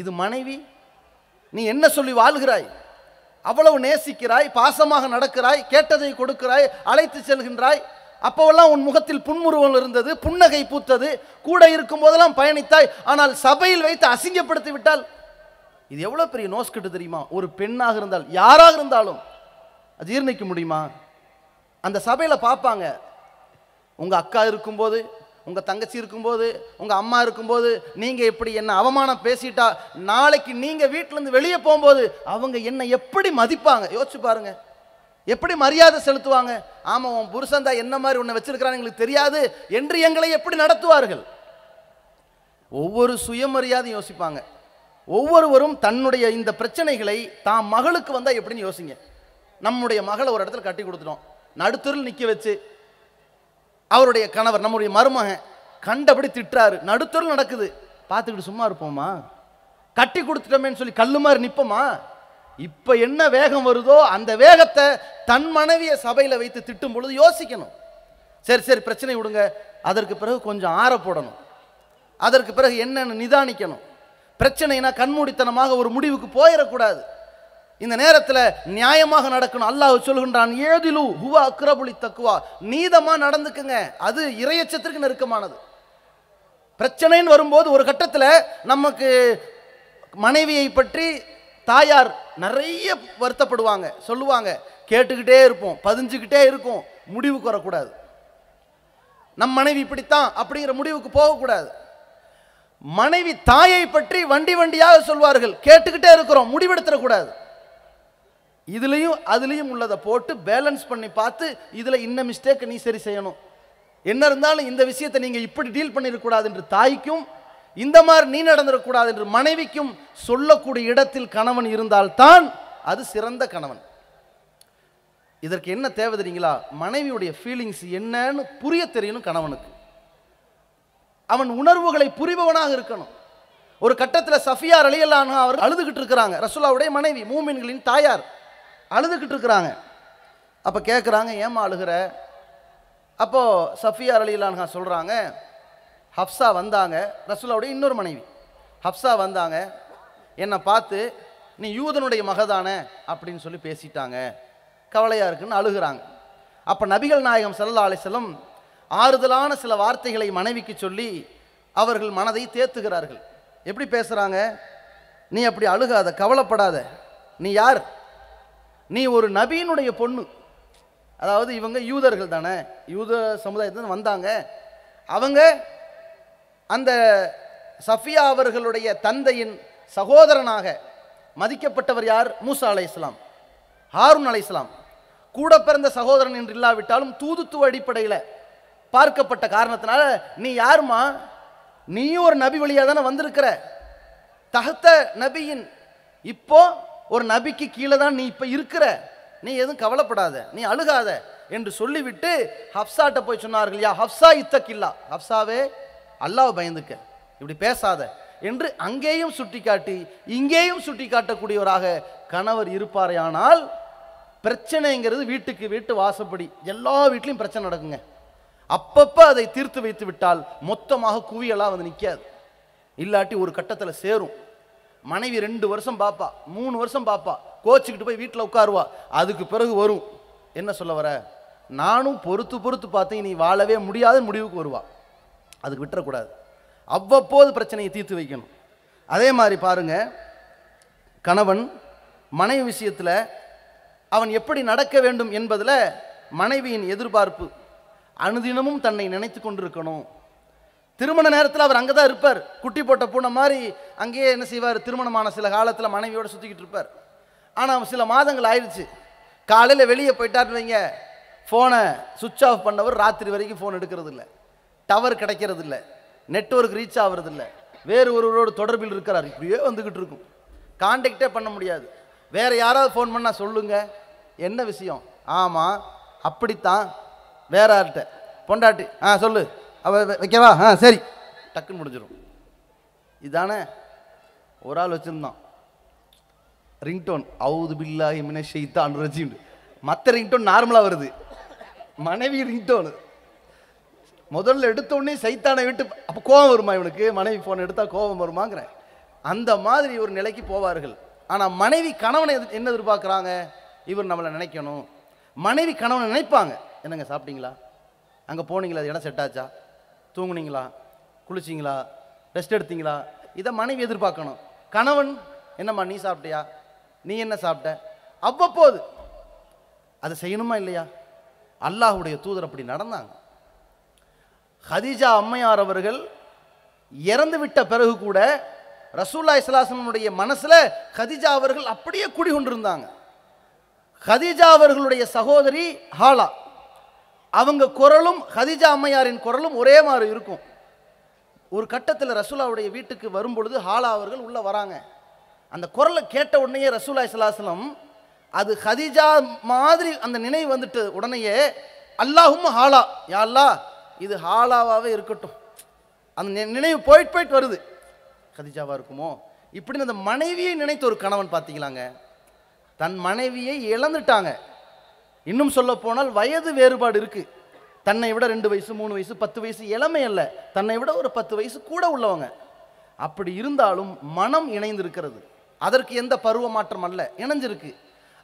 Speaker 1: இது மனைவி நீ என்ன சொல்லி வாழ்கிறாய்? அவ்வளவு நேசிக்கிறாய் பாசமாக நடக்கிறாய் கேட்டதை கொடுக்கிறாய் அழைத்து செல்கின்றாய். அப்போவெல்லாம் உன் முகத்தில் புன்முருவல் இருந்தது புன்னகை பூத்தது. கூட இருக்கும் போதெல்லாம் பயணித்தாய். ஆனால் சபையில் வைத்து அசிங்கப்படுத்தி விட்டால் இது எவ்வளோ பெரிய நோஸ்கிட்டு தெரியுமா? ஒரு பெண்ணாக இருந்தால் யாராக இருந்தாலும் ஜீர்ணிக்க முடியுமா? அந்த சபையில் பார்ப்பாங்க உங்கள் அக்கா இருக்கும்போது உங்கள் தங்கச்சி இருக்கும்போது உங்கள் அம்மா இருக்கும்போது நீங்கள் எப்படி என்ன அவமானம் பேசிட்டா நாளைக்கு நீங்கள் வீட்டிலேருந்து வெளியே போகும்போது அவங்க என்ன எப்படி மதிப்பாங்க? யோசிச்சு பாருங்க. எப்படி மரியாதை செலுத்துவாங்க? ஆமாம் உன் புருஷன் தான் என்ன மாதிரி உன்னை வச்சிருக்கிறான்னு எங்களுக்கு தெரியாது. என்று எங்களை எப்படி நடத்துவார்கள்? ஒவ்வொரு சுயமரியாதையும் யோசிப்பாங்க. ஒவ்வொருவரும் தன்னுடைய இந்த பிரச்சனைகளை தாம் மகளுக்கு வந்தால் எப்படின்னு யோசிங்க. நம்முடைய மகளை ஒரு இடத்துல கட்டி கொடுத்துட்டோம். நடுத்தருள் நிற்க வச்சு அவருடைய கணவர் நம்முடைய மருமகன் கண்டபடி திட்டுறாரு. நடுத்தரும் நடக்குது. பார்த்துக்கிட்டு சும்மா இருப்போமா? கட்டி கொடுத்துட்டோமேன்னு சொல்லி கல்லு மாதிரி நிற்போமா இப்போ என்ன வேகம் வருதோ அந்த வேகத்தை தன் மனைவியை சபையில் வைத்து திட்டும் பொழுது யோசிக்கணும். சரி சரி பிரச்சனை விடுங்க. அதற்கு பிறகு கொஞ்சம் ஆற போடணும். அதற்கு பிறகு என்னென்னு நிதானிக்கணும். பிரச்சனைனா கண்மூடித்தனமாக ஒரு முடிவுக்கு போயிடக்கூடாது. இந்த நேரத்தில் நியாயமாக நடக்கணும். அல்லாஹ் சொல்கின்றான் ஏதிலு ஹுவா அக்ரபுலி தக்குவா நீதமாக நடந்துக்குங்க. அது இரையச்சத்திற்கு நெருக்கமானது. பிரச்சனைன்னு வரும்போது ஒரு கட்டத்தில் நமக்கு மனைவியை பற்றி தாயார் நிறைய வருத்தப்படுவாங்க. சொல்லுவாங்க கேட்டுக்கிட்டே இருப்போம் பதிஞ்சுக்கிட்டே இருக்கும் முடிவுக்கு வரக்கூடாது. நம் மனைவி இப்படித்தான் அப்படிங்கிற முடிவுக்கு போகக்கூடாது. மனைவி தாயை பற்றி வண்டி வண்டியாக சொல்வார்கள் கேட்டுக்கிட்டே இருக்கிறோம் முடிவெடுத்துடக்கூடாது. இதுலேயும் அதுலேயும் உள்ளதை போட்டு பேலன்ஸ் பண்ணி பார்த்து இதில் இன்ன மிஸ்டேக் நீ சரி செய்யணும். என்ன இருந்தாலும் இந்த விஷயத்தை நீங்கள் இப்படி டீல் பண்ணிடக்கூடாது என்று தாய்க்கும் இந்த மாதிரி நீ நடந்துடக்கூடாது என்று மனைவிக்கும் சொல்லக்கூடிய இடத்தில் கணவன் இருந்தால்தான் அது சிறந்த கணவன். இதற்கு என்ன தேவை தெரியுங்களா? மனைவியுடைய ஃபீலிங்ஸ் என்னன்னு புரிய தெரியணும் கணவனுக்கு. அவன் உணர்வுகளை புரிபவனாக இருக்கணும். ஒரு கட்டத்தில் சஃபியார் அலியல்லான அவர் அழுதுகிட்டு இருக்கிறாங்க. ரசுல்லாவுடைய மனைவி மூமின்களின் தாயார். அழுதுகிட்டு இருக்கிறாங்க. அப்போ கேட்குறாங்க ஏமா அழுகிற? அப்போது சஃபியா அலிலான்ஹா சொல்கிறாங்க ஹப்ஸா வந்தாங்க. ரசூலாவுடைய இன்னொரு மனைவி ஹப்ஸா வந்தாங்க. என்னை பார்த்து நீ யூதனுடைய மகதானே? அப்படின்னு சொல்லி பேசிட்டாங்க. கவலையாக இருக்குன்னு அழுகிறாங்க. அப்போ நபிகள் நாயகம் ஸல்லல்லாஹு அலைஹி ஆறுதலான சில வார்த்தைகளை மனைவிக்கு சொல்லி அவர்கள் மனதை தேத்துகிறார்கள். எப்படி பேசுகிறாங்க நீ அப்படி அழுகாத கவலைப்படாத. நீ யார்? நீ ஒரு நபியினுடைய பொண்ணு. அதாவது இவங்க யூதர்கள் தானே. யூத சமுதாயத்தில் வந்தாங்க. அவங்க அந்த சஃபியா அவர்களுடைய தந்தையின் சகோதரனாக மதிக்கப்பட்டவர் யார்? மூசா அலை இஸ்லாம் ஹாரூன் அலை இஸ்லாம் கூட பிறந்த சகோதரன் என்று இல்லாவிட்டாலும் தூதுத்துவ அடிப்படையில் பார்க்கப்பட்ட காரணத்தினால நீ யாருமா நீயும் ஒரு நபி வழியாக தானே வந்திருக்கிற. தகத்த நபியின் இப்போ ஒரு நபிக்கு கீழே தான் நீ இப்போ இருக்கிற. நீ எதுவும் கவலைப்படாத. நீ அழுகாத என்று சொல்லிவிட்டு ஹப்சாட்ட போய் சொன்னார்கள் யா ஹப்சா இத்தக்கில்லா ஹப்சாவே அல்லாஹ் பயந்துக்க. இப்படி பேசாத. என்று அங்கேயும் சுட்டிக்காட்டி இங்கேயும் சுட்டி காட்டக்கூடியவராக கணவர் இருப்பாரையானால் பிரச்சனைங்கிறது வீட்டுக்கு வீட்டு வாசப்படி எல்லா வீட்லேயும் பிரச்சனை நடக்குங்க. அப்பப்போ அதை தீர்த்து வைத்து விட்டால் மொத்தமாக குவியலாக வந்து நிற்காது இல்லாட்டி ஒரு கட்டத்தில் சேரும். மனைவி ரெண்டு வருஷம் பார்ப்பா மூணு வருஷம் பார்ப்பா கோச்சிக்கிட்டு போய் வீட்டில் உட்காருவா. அதுக்கு பிறகு வரும். என்ன சொல்ல வர? நானும் பொறுத்து பொறுத்து பார்த்தேன் நீ வாழவே முடியாத முடிவுக்கு வருவா. அதுக்கு விட்டுறக்கூடாது. அவ்வப்போது பிரச்சனையை தீர்த்து வைக்கணும். அதே மாதிரி பாருங்க கணவன் மனைவி விஷயத்தில் அவன் எப்படி நடக்க வேண்டும் என்பதில் மனைவியின் எதிர்பார்ப்பு அனுதினமும் தன்னை நினைத்து கொண்டிருக்கணும். திருமண நேரத்தில் அவர் அங்கே தான் இருப்பார். குட்டி போட்ட பூனை மாதிரி அங்கேயே என்ன செய்வார்? திருமணமான சில காலத்தில் மனைவியோடு சுற்றிக்கிட்டு இருப்பார். ஆனால் சில மாதங்கள் ஆயிடுச்சு காலையில் வெளியே போயிட்டார்னு வைங்க ஃபோனை சுவிட்ச் ஆஃப் பண்ணவர் ராத்திரி வரைக்கும் ஃபோன் எடுக்கிறது இல்லை டவர் கிடைக்கிறது இல்லை நெட்வொர்க் ரீச் ஆகிறது இல்லை வேறு ஒருவரோடு தொடர்பில் இருக்கிறார். இப்படியே வந்துக்கிட்டு இருக்கும். கான்டாக்டே பண்ண முடியாது. வேறு யாராவது ஃபோன் பண்ணால் சொல்லுங்கள் என்ன விஷயம்? ஆமாம் அப்படித்தான். வேற யார்கிட்ட பொண்டாட்டி ஆ சொல்லு. அவ வைக்கவா? ஆ சரி. டக்குன்னு முடிஞ்சிடும் இதானே? ஒரு ஆள் வச்சுருந்தான். ரிங்டோன் அவுது பில்லா மின ஷைத்தான் ரஜீம் மற்ற ரிங்டோன் நார்மலாக வருது. மனைவி ரிங்டோனு முதல்ல எடுத்தோடனே சைத்தானை விட்டு அப்போ கோபம் வருமா இவனுக்கு? மனைவி ஃபோன் எடுத்தால் கோபம் வருமாங்கிறேன். அந்த மாதிரி ஒரு நிலைக்கு போவார்கள். ஆனால் மனைவி கணவனை எது- என்ன எதிர்பார்க்குறாங்க? இவர் நம்மளை நினைக்கணும். மனைவி கணவனை நினைப்பாங்க. என்னங்க சாப்பிட்டீங்களா? அங்கே போனீங்களா? அது இடம் செட் ஆச்சா? தூங்குனீங்களா? குளிச்சிங்களா? ரெஸ்ட் எடுத்தீங்களா? இதை மனைவி எதிர்பார்க்கணும். கணவன் என்னம்மா நீ சாப்பிட்டியா? நீ என்ன சாப்பிட்ட? அவ்வப்போது. அதை செய்யணுமா இல்லையா? அல்லாஹுடைய தூதர் அப்படி நடந்தாங்க. ஹதீஜா அம்மையார் அவர்கள் இறந்து விட்ட பிறகு கூட ரசூல்லா இஸ்லாசனுடைய மனசுல ஹதிஜா அவர்கள் அப்படியே குடிகொண்டிருந்தாங்க. ஹதிஜா அவர்களுடைய சகோதரி ஹாலா. அவங்க குரலும் ஹதிஜா அம்மையாரின் குரலும் ஒரே மாதிரி இருக்கும். ஒரு கட்டத்தில் ரசூலாவுடைய வீட்டுக்கு வரும்பொழுது ஹாலா அவர்கள் உள்ளே வராங்க. அந்த குரலை கேட்ட உடனேயே ரசூலா இஸ்லாஸ்லம் அது ஹதிஜா மாதிரி அந்த நினைவு வந்துட்டு உடனேயே அல்லாஹும் ஹாலா. யா அல்லா இது ஹாலாவாகவே இருக்கட்டும். அந்த நி- நினைவு போயிட்டு போயிட்டு வருது. ஹதிஜாவாக இருக்குமோ? இப்படின்னு அந்த மனைவியை நினைத்த ஒரு கணவன் பார்த்தீங்களாங்க தன் மனைவியை இழந்துட்டாங்க. இன்னும் சொல்ல போனால் வயது வேறுபாடு இருக்கு. தன்னை விட ரெண்டு வயசு மூணு வயசு பத்து வயசு இளமை அல்ல. தன்னை விட ஒரு பத்து வயசு கூட உள்ளவங்க. அப்படி இருந்தாலும் மனம் இணைந்திருக்கிறது. அதற்கு எந்த பருவ மாற்றம் அல்ல. இணைஞ்சிருக்கு.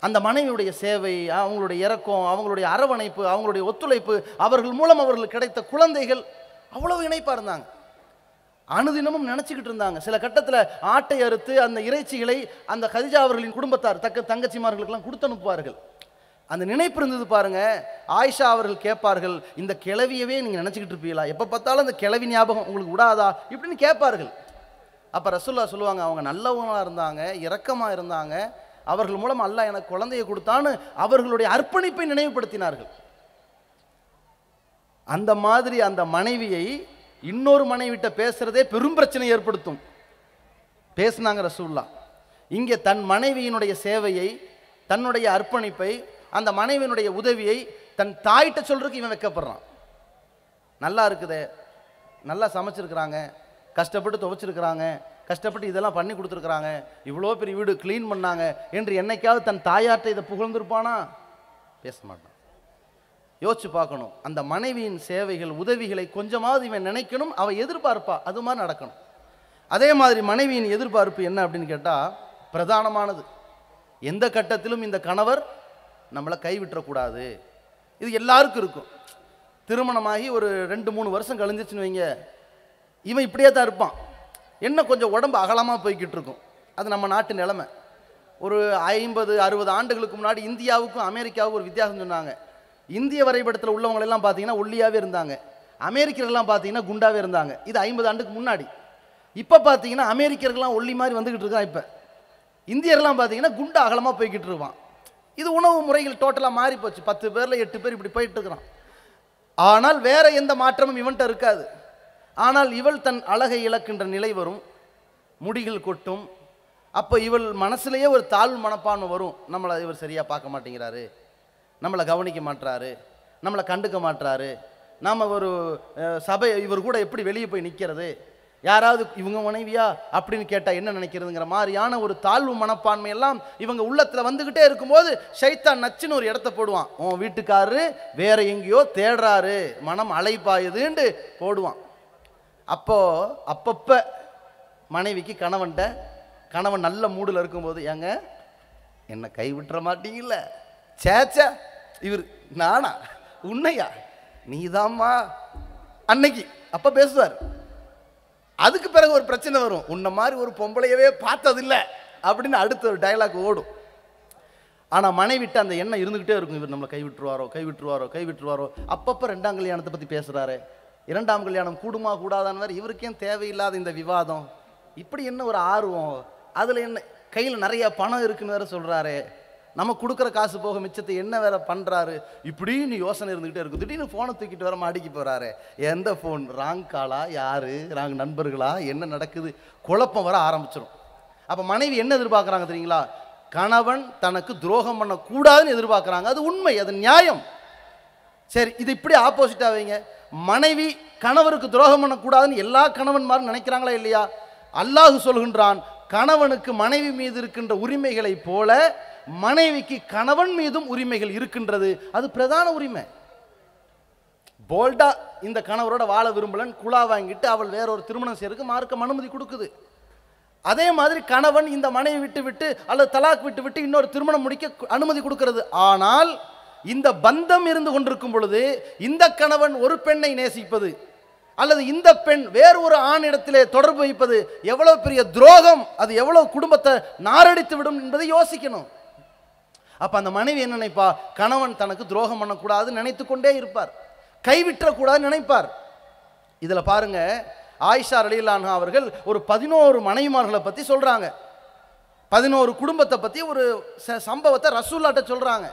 Speaker 1: அந்த மனைவியுடைய சேவை அவங்களுடைய இறக்கம் அவங்களுடைய அரவணைப்பு அவங்களுடைய ஒத்துழைப்பு அவர்கள் மூலம் அவர்களுக்கு கிடைத்த குழந்தைகள் அவ்வளவு இணைப்பாக இருந்தாங்க. அனுதினமும் நினச்சிக்கிட்டு இருந்தாங்க. சில கட்டத்தில் ஆட்டை அறுத்து அந்த இறைச்சிகளை அந்த கதிஜா அவர்களின் குடும்பத்தார் தக்க தங்கச்சிமார்களுக்கெல்லாம் கொடுத்து அனுப்புவார்கள். அந்த நினைப்பு இருந்தது பாருங்க. ஆயிஷா அவர்கள் கேட்பார்கள் இந்த கிளவியவே நீங்கள் நினச்சிக்கிட்டு இருப்பீங்களா? எப்போ பார்த்தாலும் அந்த கிளவி ஞாபகம் உங்களுக்கு விடாதா? இப்படின்னு கேட்பார்கள். அப்போ ரசுல்லா சொல்லுவாங்க அவங்க நல்லவங்களாக இருந்தாங்க இரக்கமாக இருந்தாங்க. அவர்கள் மூலம் அல்ல எனக்கு குழந்தையை கொடுத்தான்னு அவர்களுடைய அர்ப்பணிப்பை நினைவுபடுத்தினார்கள். அந்த மாதிரி அந்த மனைவியை இன்னொரு மனைவிட்ட பேசுறதே பெரும் பிரச்சனை ஏற்படுத்தும். பேசினாங்க ரசூல்லா இங்கே தன் மனைவியினுடைய சேவையை தன்னுடைய அர்ப்பணிப்பை அந்த மனைவியினுடைய உதவியை தன் தாயிட்ட சொல்றதுக்கு இவன் வைக்கப்படுறான். நல்லா இருக்குதே நல்லா சமைச்சிருக்கிறாங்க கஷ்டப்பட்டு துவைச்சிருக்கிறாங்க கஷ்டப்பட்டு இதெல்லாம் பண்ணி கொடுத்துருக்குறாங்க இவ்வளோ பெரிய வீடு க்ளீன் பண்ணாங்க என்று என்னைக்காவது தன் தாயார்கிட்ட இதை புகழ்ந்திருப்பானா? பேச மாட்டான். யோசிச்சு பார்க்கணும். அந்த மனைவியின் சேவைகள் உதவிகளை கொஞ்சமாவது இவன் நினைக்கணும் அவள் எதிர்பார்ப்பா அது மாதிரி நடக்கணும். அதே மாதிரி மனைவியின் எதிர்பார்ப்பு என்ன அப்படின்னு கேட்டால் பிரதானமானது. எந்த கட்டத்திலும் இந்த கணவர் நம்மளை கைவிட்டுறக்கூடாது. இது எல்லாருக்கும் இருக்கும். திருமணமாகி ஒரு ரெண்டு மூணு வருஷம் கழிஞ்சிச்சுன்னு வைங்க. இவன் இப்படியே தான் இருப்பான். என்ன கொஞ்சம் உடம்பு அகலமாக போய்கிட்டு இருக்கும். அது நம்ம நாட்டு நிலைமை. ஒரு ஐம்பது அறுபது ஆண்டுகளுக்கு முன்னாடி இந்தியாவுக்கும் அமெரிக்காவுக்கும் ஒரு வித்தியாசம் சொன்னாங்க. இந்திய வரைபடத்தில் உள்ளவங்களெல்லாம் பார்த்தீங்கன்னா ஒல்லியாகவே இருந்தாங்க. அமெரிக்கர்கள்லாம் பார்த்தீங்கன்னா குண்டாகவே இருந்தாங்க. இது ஐம்பது ஆண்டுக்கு முன்னாடி. இப்போ பார்த்தீங்கன்னா அமெரிக்கர்கள்லாம் ஒல்லி மாதிரி வந்துக்கிட்டு இருக்கான் இப்போ. இந்தியர்லாம் பார்த்தீங்கன்னா குண்டு அகலமாக போய்கிட்டு இருப்பான். இது உணவு முறைகள் டோட்டலாக மாறி போச்சு. பத்து பேரில் எட்டு பேர் இப்படி போயிட்டு இருக்கிறான் ஆனால் வேற எந்த மாற்றமும் இவன்கிட்ட இருக்காது. ஆனால் இவள் தன் அழகை இழக்கின்ற நிலை வரும். முடிகள் கொட்டும். அப்போ இவள் மனசுலேயே ஒரு தாழ்வு மனப்பான்மை வரும். நம்மளை இவர் சரியாக பார்க்க மாட்டேங்கிறாரு. நம்மளை கவனிக்க மாட்றாரு. நம்மளை கண்டுக்க மாட்றாரு. நாம் ஒரு சபை இவர் கூட எப்படி வெளியே போய் நிற்கிறது யாராவது இவங்க மனைவியா அப்படின்னு கேட்டால் என்ன நினைக்கிறதுங்கிற மாதிரியான ஒரு தாழ்வு மனப்பான்மையெல்லாம் இவங்க உள்ளத்தில் வந்துக்கிட்டே இருக்கும்போது சைத்தான் நச்சுன்னு ஒரு இடத்த போடுவான். உன் வீட்டுக்காரரு வேற எங்கேயோ தேடுறாரு. மனம் அலைப்பாயுதுன்ட்டு போடுவான். அப்போ அப்பப்போ மனைவிக்கு கணவன்கிட்ட கணவன் நல்ல மூடில் இருக்கும்போது ஏங்க என்னை கைவிட்டுற மாட்டீங்கல்ல? சேச்சா இவர் நானா? உன்னையா? நீதாம்மா? அன்னைக்கு அப்போ பேசுவார். அதுக்கு பிறகு ஒரு பிரச்சனை வரும். உன்னை மாதிரி ஒரு பொம்பளையவே பார்த்ததில்ல அப்படின்னு அடுத்த ஒரு டயலாக் ஓடும். ஆனால் மனைவிட்டு அந்த எண்ணம் இருந்துக்கிட்டே இருக்கும். இவர் நம்மளை கை விட்டுருவாரோ கை விட்டுருவாரோ கை விட்டுருவாரோ அப்பப்போ ரெண்டாம் கல்யாணத்தை பற்றி பேசுகிறாரு இரண்டாம் கல்யாணம் கூடுமா கூடாதான்னு வேறு இவருக்கேன் தேவையில்லாத இந்த விவாதம்? இப்படி என்ன ஒரு ஆர்வம்? அதில் என்ன கையில் நிறைய பணம் இருக்குன்னு வேறு சொல்கிறாரு நம்ம கொடுக்குற காசு போக மிச்சத்தை என்ன வேற பண்ணுறாரு இப்படின்னு யோசனை இருந்துக்கிட்டே இருக்கும். திடீர்னு ஃபோனை தூக்கிட்டு வர மாடிக்கு போகிறாரு எந்த ஃபோன் ராங் காலா யாரு? ராங் நண்பர்களா? என்ன நடக்குது? குழப்பம் வர ஆரம்பிச்சிடும் அப்போ மனைவி என்ன எதிர்பார்க்குறாங்க தெரியுங்களா? கணவன் தனக்கு துரோகம் பண்ணக்கூடாதுன்னு எதிர்பார்க்குறாங்க. அது உண்மை அது நியாயம். சரி இது இப்படி ஆப்போசிட்டாக வைங்க. மனைவி கணவருக்கு துரோகம் பண்ணக்கூடாதுன்னு எல்லா கணவன்மாரும் நினைக்கிறாங்களா இல்லையா? அல்லாஹு சொல்கின்றான் கணவனுக்கு மனைவி மீது இருக்கின்ற உரிமைகளைப் போல மனைவிக்கு கணவன் மீதும் உரிமைகள் இருக்கின்றது. அது பிரதான உரிமை. போல்டா இந்த கணவரோட வாழ விரும்பலன் குழா வாங்கிட்டு அவள் வேற ஒரு திருமணம் செய்யறதுக்கு மார்க்கம் அனுமதி கொடுக்குது. அதே மாதிரி கணவன் இந்த மனைவி விட்டு விட்டு அல்லது தலாக் விட்டு விட்டு இன்னொரு திருமணம் முடிக்க அனுமதி கொடுக்கிறது. ஆனால் இந்த பந்தம் இருந்து கொண்டிருக்கும் பொழுது இந்த கணவன் ஒரு பெண்ணை நேசிப்பது அல்லது இந்த பெண் வேறு ஒரு ஆணிடத்திலே தொடர்பு வைப்பது எவ்வளவு பெரிய துரோகம் அது எவ்வளவு குடும்பத்தை நாரடித்து விடும் என்பதை யோசிக்கணும். அப்போ அந்த மனைவி என்ன நினைப்பா? கணவன் தனக்கு துரோகம் பண்ணக்கூடாதுன்னு நினைத்து கொண்டே இருப்பார். கைவிட்டக்கூடாதுன்னு நினைப்பார். இதில் பாருங்க ஆயிஷா ரலியல்லான்ஹா அவர்கள் ஒரு பதினோரு மனைவிமார்களை பற்றி சொல்கிறாங்க பதினோரு குடும்பத்தை பற்றி ஒரு ச- சம்பவத்தை ரசூல்லாட்ட சொல்கிறாங்க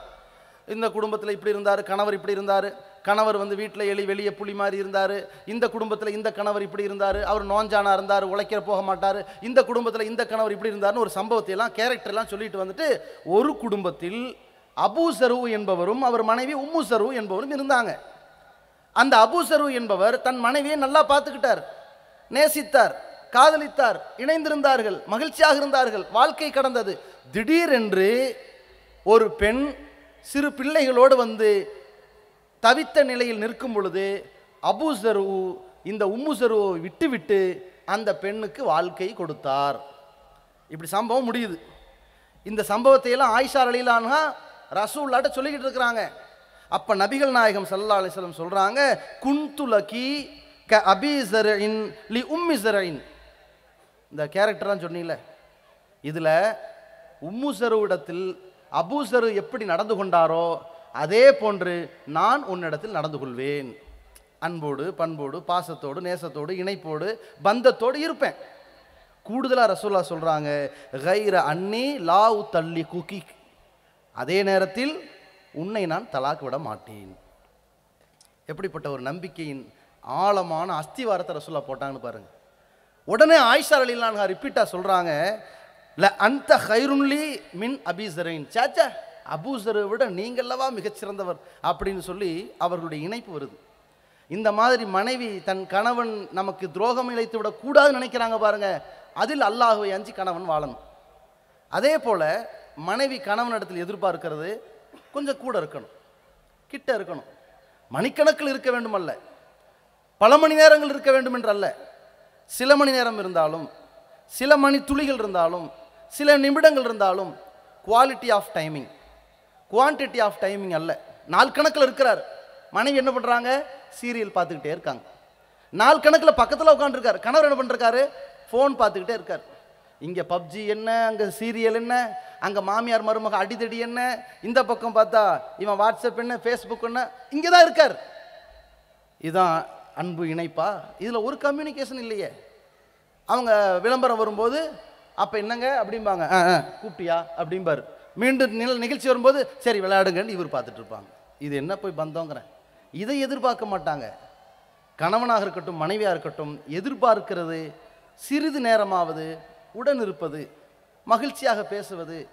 Speaker 1: இந்த குடும்பத்தில் இப்படி இருந்தார் கணவர் இப்படி இருந்தார். கணவர் வந்து வீட்டில் எலி வெளியே புளி மாதிரி இருந்தார். இந்த குடும்பத்தில் இந்த கணவர் இப்படி இருந்தார். அவர் நோஞ்சானா இருந்தார் உழைக்கிற போக மாட்டார். இந்த குடும்பத்தில் இந்த கணவர் இப்படி இருந்தார்னு ஒரு சம்பவத்தை எல்லாம் கேரக்டர் எல்லாம் சொல்லிட்டு வந்துட்டு ஒரு குடும்பத்தில் அபூ சரு என்பவரும் அவர் மனைவி உம்மு சரு என்பவரும் இருந்தாங்க. அந்த அபூ சரு என்பவர் தன் மனைவியை நல்லா பார்த்துக்கிட்டார். நேசித்தார் காதலித்தார் இணைந்திருந்தார்கள் மகிழ்ச்சியாக இருந்தார்கள் வாழ்க்கை கடந்தது. திடீரென்று ஒரு பெண் சிறு பிள்ளைகளோடு வந்து தவித்த நிலையில் நிற்கும் பொழுது அபூசரு இந்த உம்முசருவை விட்டுவிட்டு அந்த பெண்ணுக்கு வாழ்க்கை கொடுத்தார். இப்படி சம்பவம் முடியுது. இந்த சம்பவத்தை எல்லாம் ஆயிஷா அலிலான்ஹா ரசூல்லாட்ட சொல்லிக்கிட்டு இருக்கிறாங்க. அப்ப நபிகள் நாயகம் சல்லா அலிஸ்லம் சொல்றாங்க குன்துலகி க அபிசரின் லி உம்மிசரின் இந்த கேரக்டர்லாம் சொன்னீங்களே. இதில் உம்முசருவிடத்தில் அபூசரு எப்படி நடந்து கொண்டாரோ அதே போன்று நான் உன்னிடத்தில் நடந்து கொள்வேன் அன்போடு பண்போடு பாசத்தோடு நேசத்தோடு இணைப்போடு பந்தத்தோடு இருப்பேன். கூடுதலாக ரசூல்லா சொல்கிறாங்க கைர அன்னி லாவு தள்ளி குக்கி. அதே நேரத்தில் உன்னை நான் தலாக்கு விட மாட்டேன். எப்படிப்பட்ட ஒரு நம்பிக்கையின் ஆழமான அஸ்திவாரத்தை ரசூல்லா போட்டாங்கன்னு பாருங்கள் உடனே ஆயிஷா அலிலான் ரிப்பீட்டாக சொல்கிறாங்க ல அந்த ஹைருன்லி மின் அபிசரைன் சாச்சா அபூசரை விட நீங்களவா மிகச்சிறந்தவர் அப்படின்னு சொல்லி அவர்களுடைய இணைப்பு வருது. இந்த மாதிரி மனைவி தன் கணவன் நமக்கு துரோகம் இழைத்து விடக்கூடாதுன்னு நினைக்கிறாங்க பாருங்க. அதில் அல்லாஹுவை அஞ்சு கணவன் வாழணும். அதே போல் மனைவி கணவன் இடத்தில் எதிர்பார்க்கிறது கொஞ்சம் கூட இருக்கணும். கிட்ட இருக்கணும். மணிக்கணக்கில் இருக்க வேண்டுமல்ல. பல மணி நேரங்கள் இருக்க வேண்டும் என்றல்ல சில மணி நேரம் இருந்தாலும் சில மணி துளிகள் இருந்தாலும் சில நிமிடங்கள் இருந்தாலும் quality of timing quantity of timing அல்ல. நாள் கணக்கில் இருக்கிறார். மனைவி என்ன பண்ணுறாங்க சீரியல் பார்த்துக்கிட்டே இருக்காங்க. நாள் கணக்கில் பக்கத்தில் உட்காந்துருக்காரு கணவர் என்ன பண்ணிருக்காரு ஃபோன் பார்த்துக்கிட்டே இருக்கார். இங்கே பப்ஜி என்ன? அங்கே சீரியல் என்ன? அங்கே மாமியார் மருமக அடிதடி என்ன? இந்த பக்கம் பார்த்தா இவன் வாட்ஸ்அப் என்ன? ஃபேஸ்புக் என்ன? இங்கே தான் இருக்கார். இதுதான் அன்பு இணைப்பா? இதில் ஒரு கம்யூனிகேஷன் இல்லையே. அவங்க விளம்பரம் வரும்போது அப்போ என்னங்க? அப்படிம்பாங்க. ஆ ஆ கூப்பிட்டியா? அப்படிம்பாரு. மீண்டும் நில நிகழ்ச்சி வரும்போது சரி விளையாடுங்கன்னு இவர் பார்த்துட்டு இருப்பாங்க. இது என்ன போய் பந்தோங்கிறேன் இதை எதிர்பார்க்க மாட்டாங்க. கணவனாக இருக்கட்டும் மனைவியாக இருக்கட்டும் எதிர்பார்க்கிறது சிறிது நேரமாவது உடன் இருப்பது மகிழ்ச்சியாக பேசுவது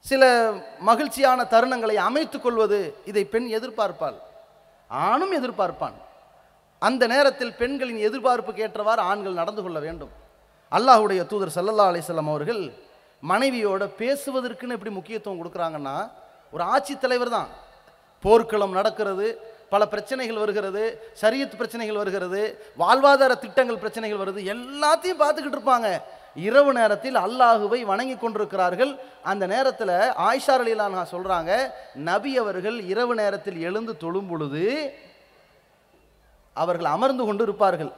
Speaker 1: சில மகிழ்ச்சியான தருணங்களை அமைத்து கொள்வது இதை பெண் எதிர்பார்ப்பாள். ஆணும் எதிர்பார்ப்பான். அந்த நேரத்தில் பெண்களின் எதிர்பார்ப்புக்கு ஏற்றவாறு ஆண்கள் நடந்து கொள்ள வேண்டும். அல்லாஹுடைய தூதர் சல்லல்லா அலிசல்லாம் அவர்கள் மனைவியோட பேசுவதற்குன்னு எப்படி முக்கியத்துவம் கொடுக்குறாங்கன்னா ஒரு ஆட்சி தலைவர் தான். போர்க்களம் நடக்கிறது பல பிரச்சனைகள் வருகிறது சரியத் பிரச்சனைகள் வருகிறது வாழ்வாதார திட்டங்கள் பிரச்சனைகள் வருது எல்லாத்தையும் பார்த்துக்கிட்டு இருப்பாங்க. இரவு நேரத்தில் அல்லாஹுவை வணங்கி கொண்டிருக்கிறார்கள். அந்த நேரத்தில் ஆயிஷா அலிலானா சொல்கிறாங்க நபி அவர்கள் இரவு நேரத்தில் எழுந்து தொழும் பொழுது அவர்கள் அமர்ந்து கொண்டு இருப்பார்கள்.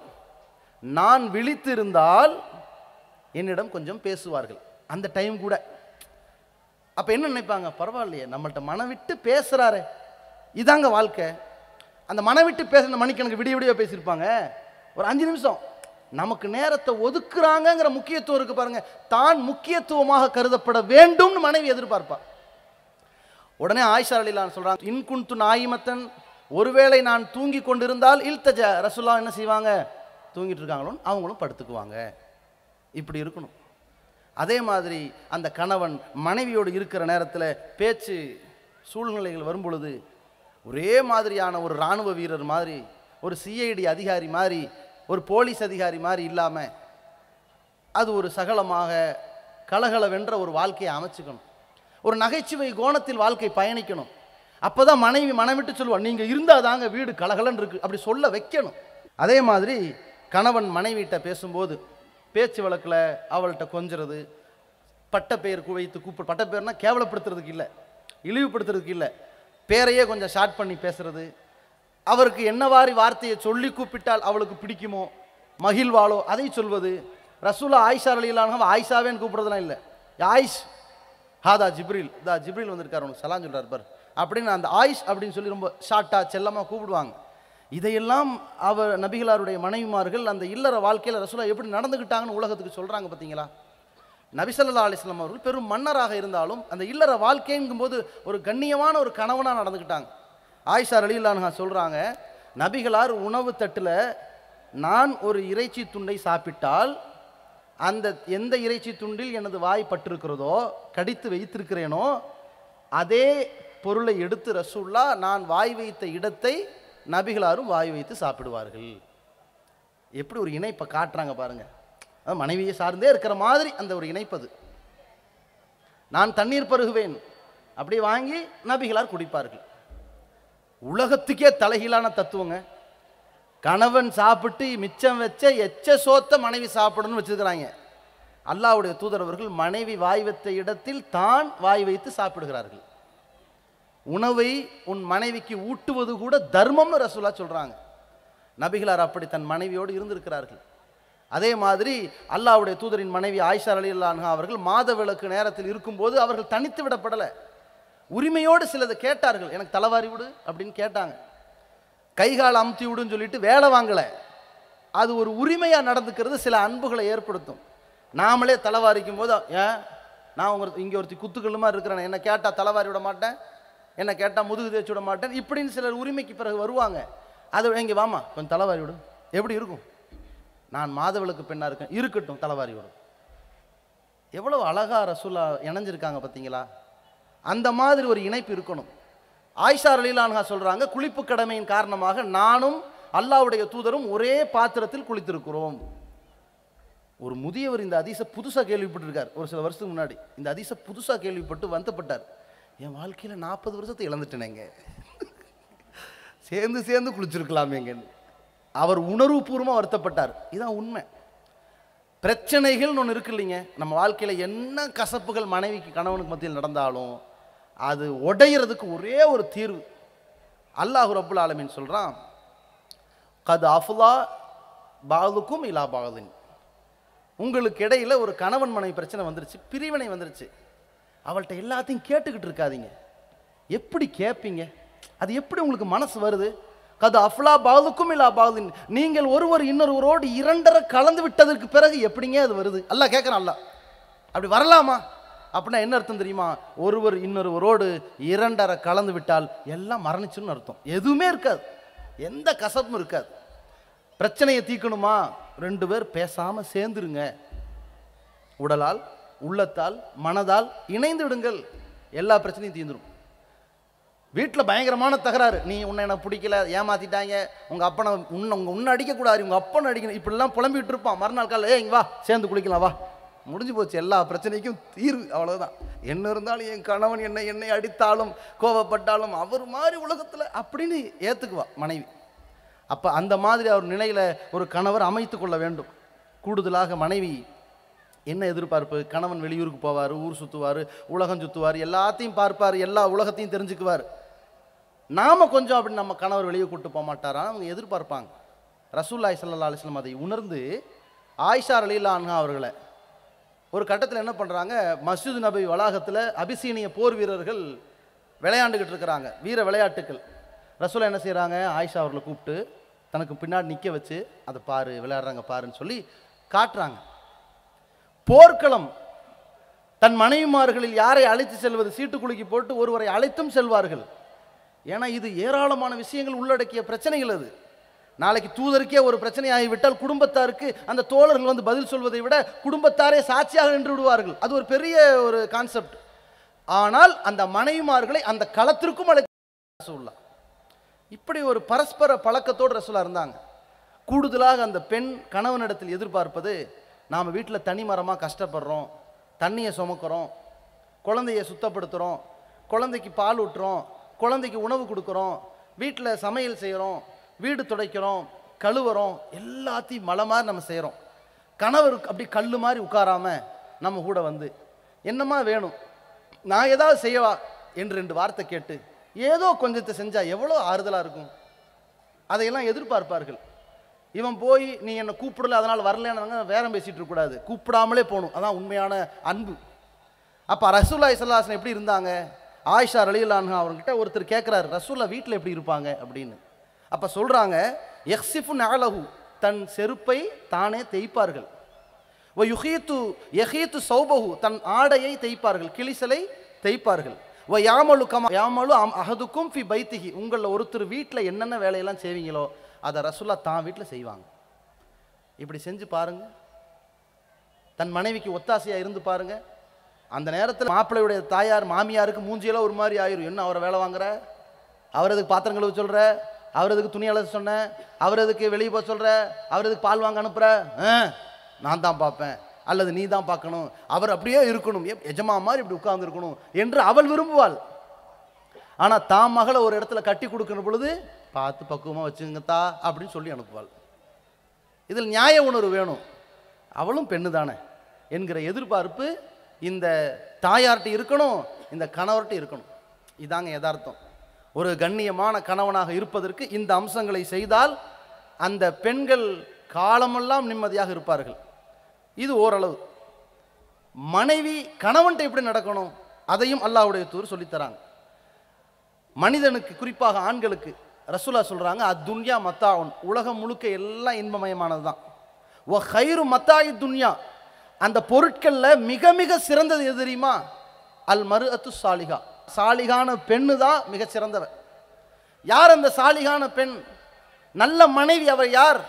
Speaker 1: நான் விழித்திருந்தால் என்னிடம் கொஞ்சம் பேசுவார்கள். அந்த டைம் கூட. அப்போ என்ன நினைப்பாங்க? பரவாயில்லையே நம்மள்ட்ட மனம் விட்டு பேசுகிறாரே இதாங்க வாழ்க்கை. அந்த மனம் விட்டு பேசுன மணிக்கணக்கு விடிய விடிய பேசியிருப்பாங்க. ஒரு அஞ்சு நிமிஷம். நமக்கு நேரத்தை ஒதுக்குறாங்கங்கிற முக்கியத்துவம் இருக்கு பாருங்க. தான் முக்கியத்துவமாக கருதப்பட வேண்டும்னு மனைவி எதிர்பார்ப்பா. உடனே ஆயிஷா அலிலான் சொல்றாங்க இன்குன்து நாயிமத்தன் ஒருவேளை நான் தூங்கி கொண்டிருந்தால் இல்தஜ. ரசுல்லா என்ன செய்வாங்க? தூங்கிட்டு இருக்காங்களோன்னு அவங்களும் படுத்துக்குவாங்க. இப்படி இருக்கணும். அதே மாதிரி அந்த கணவன் மனைவியோடு இருக்கிற நேரத்தில் பேச்சு சூழ்நிலைகள் வரும்பொழுது ஒரே மாதிரியான ஒரு இராணுவ வீரர் மாதிரி ஒரு சிஐடி அதிகாரி மாதிரி ஒரு போலீஸ் அதிகாரி மாதிரி இல்லாமல் அது ஒரு சகலமாக கலகலவென்ற ஒரு வாழ்க்கையை அமைச்சுக்கணும். ஒரு நகைச்சுவை கோணத்தில் வாழ்க்கை பயணிக்கணும். அப்பதான் மனைவி மனமிட்டு சொல்லுவாள் நீங்கள் இருந்தால் தாங்க வீடு கலகலன்னு இருக்கு. அப்படி சொல்ல வைக்கணும். அதே மாதிரி கணவன் மனைவிட்ட பேசும்போது பேச்சு வழக்கில் அவள்கிட்ட கொஞ்சது பட்ட பெயர் குவைத்து கூப்பிடு பட்ட பெயர்னா கேவலப்படுத்துறதுக்கு இல்லை இழிவுபடுத்துறதுக்கு இல்லை பேரையே கொஞ்சம் ஷார்ட் பண்ணி பேசுறது அவருக்கு என்னவாரி வார்த்தையை சொல்லி கூப்பிட்டால் அவளுக்கு பிடிக்குமோ மகிழ்வாளோ அதை சொல்வது ரசூலா ஆயிஷா அலிலானவ ஆயிஷாவேன்னு கூப்பிடுறதுலாம் இல்லை. ஆயிஷ் ஹாதா ஜிப்ரில் தா ஜிப்ரில் வந்திருக்காரு உனக்கு சலான் சொல்கிறார் பார். அப்படின்னு அந்த ஆயிஷ் அப்படின்னு சொல்லி ரொம்ப ஷார்ட்டாக செல்லமாக கூப்பிடுவாங்க. இதையெல்லாம் அவர் நபிகளாருடைய மனைவிமார்கள் அந்த இல்லற வாழ்க்கையில் ரசூலா எப்படி நடந்துக்கிட்டாங்கன்னு உலகத்துக்கு சொல்கிறாங்க பார்த்தீங்களா நபிசல்லா அலிஸ்லாம் அவர்கள் பெரும் மன்னராக இருந்தாலும் அந்த இல்லற வாழ்க்கைங்கும்போது ஒரு கண்ணியமான ஒரு கணவனாக நடந்துக்கிட்டாங்க ஆயிஷா அலிலான்ஹா சொல்கிறாங்க நபிகளார் உணவு தட்டில் நான் ஒரு இறைச்சி துண்டை சாப்பிட்டால் அந்த எந்த இறைச்சி துண்டில் எனது வாய் பட்டிருக்கிறதோ கடித்து வைத்திருக்கிறேனோ அதே பொருளை எடுத்து ரசூல்லா நான் வாய் வைத்த இடத்தை நபிகளாரும் வாய் வைத்து சாப்பிடுவார்கள். எப்படி ஒரு இணைப்பை காட்டுறாங்க பாருங்க. மனைவியை சார்ந்தே இருக்கிற மாதிரி அந்த ஒரு இணைப்பது நான் தண்ணீர் பருகுவேன். அப்படி வாங்கி நபிகளார் குடிப்பார்கள். உலகத்துக்கே தலைகீழான தத்துவங்க. கணவன் சாப்பிட்டு மிச்சம் வச்ச எச்ச சோத்த மனைவி சாப்பிடணும்னு வச்சிருக்கிறாங்க. அல்லாஹ்வுடைய தூதரவர்கள் மனைவி வாய் வைத்த இடத்தில் தான் வாய் வைத்து சாப்பிடுகிறார்கள். உணவை உன் மனைவிக்கு ஊட்டுவது கூட தர்மம்னு ரசூலா சொல்கிறாங்க நபிகளார் அப்படி தன் மனைவியோடு இருந்திருக்கிறார்கள். அதே மாதிரி அல்லாஹ்வுடைய தூதரின் மனைவி ஆயிஷா அலி அல்லான்ஹா அவர்கள் மாத விளக்கு நேரத்தில் இருக்கும்போது அவர்கள் தனித்து விடப்படலை. உரிமையோடு சிலது கேட்டார்கள். எனக்கு தலைவாரி விடு அப்படின்னு கேட்டாங்க. கைகால் அமுத்தி விடுன்னு சொல்லிட்டு வேலை வாங்கலை. அது ஒரு உரிமையாக நடந்துக்கிறது சில அன்புகளை ஏற்படுத்தும். நாமளே தலைவாரிக்கும் போது ஏன்? நான் உங்க இங்கே ஒருத்தி குத்துக்கல்லு இருக்கிறேன்? என்ன கேட்டால் தலைவாரி விட மாட்டேன். என்னை கேட்டால் முதுகு தேய்ச்சி விட மாட்டேன். இப்படின்னு சிலர் உரிமைக்கு பிறகு வருவாங்க. அது இங்கே வாமா கொஞ்சம் தலைவாரி விடும் எப்படி இருக்கும்? நான் மாதவளுக்கு பெண்ணாக இருக்கேன். இருக்கட்டும் தலைவாரி விடும் எவ்வளோ அழகா ரசூலா இணைஞ்சிருக்காங்க பார்த்தீங்களா அந்த மாதிரி ஒரு இணைப்பு இருக்கணும். ஆயிஷா அலிலான்ஹா சொல்கிறாங்க குளிப்பு கடமையின் காரணமாக நானும் அல்லாவுடைய தூதரும் ஒரே பாத்திரத்தில் குளித்திருக்கிறோம். ஒரு முதியவர் இந்த அதிச புதுசாக கேள்விப்பட்டிருக்கார். ஒரு சில வருஷத்துக்கு முன்னாடி. இந்த அதிச புதுசாக கேள்விப்பட்டு வருத்தப்பட்டார் என் வாழ்க்கையில் நாற்பது வருஷத்தை இழந்துட்டேனேங்க. சேர்ந்து சேர்ந்து குளிச்சிருக்கலாமேங்கன்னு. அவர் உணர்வுபூர்வமாக வருத்தப்பட்டார். இதான் உண்மை. பிரச்சனைகள்னு ஒன்று இருக்கு இல்லைங்க. நம்ம வாழ்க்கையில் என்ன கசப்புகள் மனைவிக்கு கணவனுக்கு மத்தியில் நடந்தாலும் அது உடையிறதுக்கு ஒரே ஒரு தீர்வு. அல்லாஹ் ரபுல் ஆலமீன் சொல்கிறான் கது அஃபுலா பாதுக்கும் இலா பாகுதின் உங்களுக்கு இடையில் ஒரு கணவன் மனைவி பிரச்சனை வந்துருச்சு பிரிவினை வந்துருச்சு. அவள்கிட்ட எல்லாத்தையும் கேட்டுக்கிட்டு இருக்காதீங்க. எப்படி கேட்பீங்க அது எப்படி உங்களுக்கு மனசு வருது? கது அஃப்லா பாதுக்கும் இல்லா பாதுன். நீங்கள் ஒருவர் இன்னொருவரோடு இரண்டரை கலந்து விட்டதற்கு பிறகு எப்படிங்க அது வருது? அல்லாஹ் கேட்குறான் அல்ல அப்படி வரலாமா? அப்படின்னா என்ன அர்த்தம் தெரியுமா? ஒருவர் இன்னொருவரோடு இரண்டரை கலந்து விட்டால் எல்லாம் மரணிச்சுன்னு அர்த்தம். எதுவுமே இருக்காது. எந்த கசப்பும் இருக்காது. பிரச்சனையை தீர்க்கணுமா? ரெண்டு பேர் பேசாமல் சேர்ந்துருங்க. உடலால் உள்ளத்தால் மனதால் இணைந்து விடுங்கள். எல்லா பிரச்சனையும் தீர்ந்துடும் வீட்டில் பயங்கரமான தகராறு. நீ உன்னை எனக்கு பிடிக்கல ஏமாத்திட்டாங்க. உங்கள் அப்பனை உன்னை உங்கள் உன்னை அடிக்கக்கூடாது உங்கள் அப்பனை அடிக்கணும். இப்படிலாம் புலம்பிட்டு இருப்பான். மறுநாள் காலையில் ஏங்க வா சேர்ந்து குளிக்கலாம் வா. முடிஞ்சு போச்சு. எல்லா பிரச்சனைக்கும் தீர்வு அவ்வளோதான் என்ன இருந்தாலும் என் கணவன் என்னை என்னை அடித்தாலும் கோபப்பட்டாலும் அவர் மாதிரி உலகத்தில் அப்படின்னு ஏற்றுக்குவா மனைவி. அப்போ அந்த மாதிரி அவர் நிலையில் ஒரு கணவர் அமைத்து கொள்ள வேண்டும். கூடுதலாக மனைவி என்ன எதிர்பார்ப்பு? கணவன் வெளியூருக்கு போவார் ஊர் சுற்றுவார் உலகம் சுற்றுவார் எல்லாத்தையும் பார்ப்பார் எல்லா உலகத்தையும் தெரிஞ்சுக்குவார். நாம் கொஞ்சம் அப்படி நம்ம கணவர் வெளியே கூப்பிட்டு போக மாட்டாரா? அவங்க எதிர்பார்ப்பாங்க. ரசூல்லாய் சல்லா அலிஸ்லாம் அதை உணர்ந்து ஆயிஷா அலிலா அன்ஹா அவர்களை ஒரு கட்டத்தில் என்ன பண்ணுறாங்க மஸ்ஜித் நபி வளாகத்தில் அபிசீனிய போர் வீரர்கள் விளையாண்டுக்கிட்டு இருக்கிறாங்க. வீர விளையாட்டுக்கள். ரசூலா என்ன செய்கிறாங்க ஆயிஷா அவர்களை கூப்பிட்டு தனக்கு பின்னாடி நிற்க வச்சு அதை பாரு விளையாடுறாங்க பாருன்னு சொல்லி காட்டுறாங்க. போர்க்களம். தன் மனைவிமார்களில் யாரை அழைத்து செல்வது? சீட்டுக்குலுக்கி போட்டு ஒருவரை அழைத்தும் செல்வார்கள். ஏன்னா இது ஏராளமான விஷயங்கள் உள்ளடக்கிய பிரச்சனைகள் அது. நாளைக்கு தூதருக்கே ஒரு பிரச்சனை ஆகிவிட்டால் குடும்பத்தாருக்கு அந்த தோழர்கள் வந்து பதில் சொல்வதை விட குடும்பத்தாரே சாட்சியாக நின்று விடுவார்கள். அது ஒரு பெரிய ஒரு கான்செப்ட் ஆனால் அந்த மனைவிமார்களை அந்த களத்திற்கும் அழைத்து ரசூல்லா இப்படி ஒரு பரஸ்பர பழக்கத்தோடு ரசூலா இருந்தாங்க. கூடுதலாக அந்த பெண் கணவனிடத்தில் எதிர்பார்ப்பது நாம் வீட்டில் தனி மரமாக கஷ்டப்படுறோம் தண்ணியை சுமக்கிறோம் குழந்தைய சுத்தப்படுத்துகிறோம் குழந்தைக்கு பால் ஊட்டுறோம் குழந்தைக்கு உணவு கொடுக்குறோம் வீட்டில் சமையல் செய்கிறோம் வீடு துடைக்கிறோம் கழுவுறோம் எல்லாத்தையும் மழை மாதிரி நம்ம செய்கிறோம் கணவர் அப்படி கல் மாதிரி உட்காராமல் நம்ம கூட வந்து என்னம்மா வேணும்? நான் ஏதாவது செய்யவா? என்று ரெண்டு வார்த்தை கேட்டு ஏதோ கொஞ்சத்தை செஞ்சால் எவ்வளோ ஆறுதலாக இருக்கும்? அதையெல்லாம் எதிர்பார்ப்பார்கள். இவன் போய் நீ என்னை கூப்பிடல அதனால் வரலன்னு வேறம் பேசிகிட்டு இருக்கக்கூடாது கூப்பிடாமலே போகணும். அதான் உண்மையான அன்பு. அப்போ ரசூல்லா இஸ்லாசன் எப்படி இருந்தாங்க? ஆயிஷா ரலியுல்லான்ஹா அவர்கிட்ட ஒருத்தர் கேட்குறாரு ரசூல்லா வீட்டில் எப்படி இருப்பாங்க? அப்படின்னு. அப்போ சொல்கிறாங்க எக்ஸிஃபு நகலகு தன் செருப்பை தானே தேய்ப்பார்கள். ஓ யுஹீத்து எஹீத்து சௌபஹு. தன் ஆடையை தேய்ப்பார்கள் கிளிசலை தேய்ப்பார்கள். ஓ யாமலு கமா யாமலு அம் அஹதுக்கும் ஃபி பைத்திகி உங்களில் ஒருத்தர் வீட்டில் என்னென்ன வேலையெல்லாம் செய்வீங்களோ அதை ரசுல்லா தான் வீட்டில் செய்வாங்க. இப்படி செஞ்சு பாருங்க. தன் மனைவிக்கு ஒத்தாசையாக இருந்து பாருங்க. அந்த நேரத்தில் மாப்பிள்ளையுடைய தாயார் மாமியாருக்கு மூஞ்சியெல்லாம் ஒரு மாதிரி ஆயிரும். என்ன அவரை வேலை வாங்குற? அவர் எதுக்கு பாத்திரம் கழுவ சொல்கிற அவர் எதுக்கு துணி அலச சொன்ன? அவர் எதுக்கு வெளியே போக சொல்கிற அவர் எதுக்கு பால் வாங்க அனுப்புகிற ஆ, நான் தான் பார்ப்பேன். அல்லது நீ தான் பார்க்கணும். அவர் அப்படியே இருக்கணும். எஜமா மாதிரி இப்படி உட்கார்ந்துருக்கணும் என்று அவள் விரும்புவாள். ஆனால் தான் மகளை ஒரு இடத்துல கட்டி கொடுக்கிற பொழுது பார்த்து பக்குவமாக வச்சுங்கத்தா அப்படின்னு சொல்லி அனுப்புவாள். இதில் நியாய உணர்வு வேணும். அவளும் பெண்ணு தானே என்கிற எதிர்பார்ப்பு இந்த தாயார்கிட்ட இருக்கணும் இந்த கணவர்கிட்ட இருக்கணும். இதாங்க யதார்த்தம். ஒரு கண்ணியமான கணவனாக இருப்பதற்கு இந்த அம்சங்களை செய்தால் அந்த பெண்கள் காலமெல்லாம் நிம்மதியாக இருப்பார்கள். இது ஓரளவு. மனைவி கணவன்கிட்ட எப்படி நடக்கணும்? அதையும் அல்லாவுடைய தூர் சொல்லித்தராங்க. மனிதனுக்கு குறிப்பாக ஆண்களுக்கு ரசூலா அது அத்துன்யா மத்தாவுன் உலகம் முழுக்க எல்லாம் இன்பமயமானது தான் ஓ ஹைரு மத்தாயி துன்யா. அந்த பொருட்களில் மிக மிக சிறந்தது எது தெரியுமா? அல் மரு அத்து சாலிகா சாலிகான பெண்ணு தான் மிக சிறந்தவர் யார் அந்த சாலிகான பெண்? நல்ல மனைவி அவர் யார்?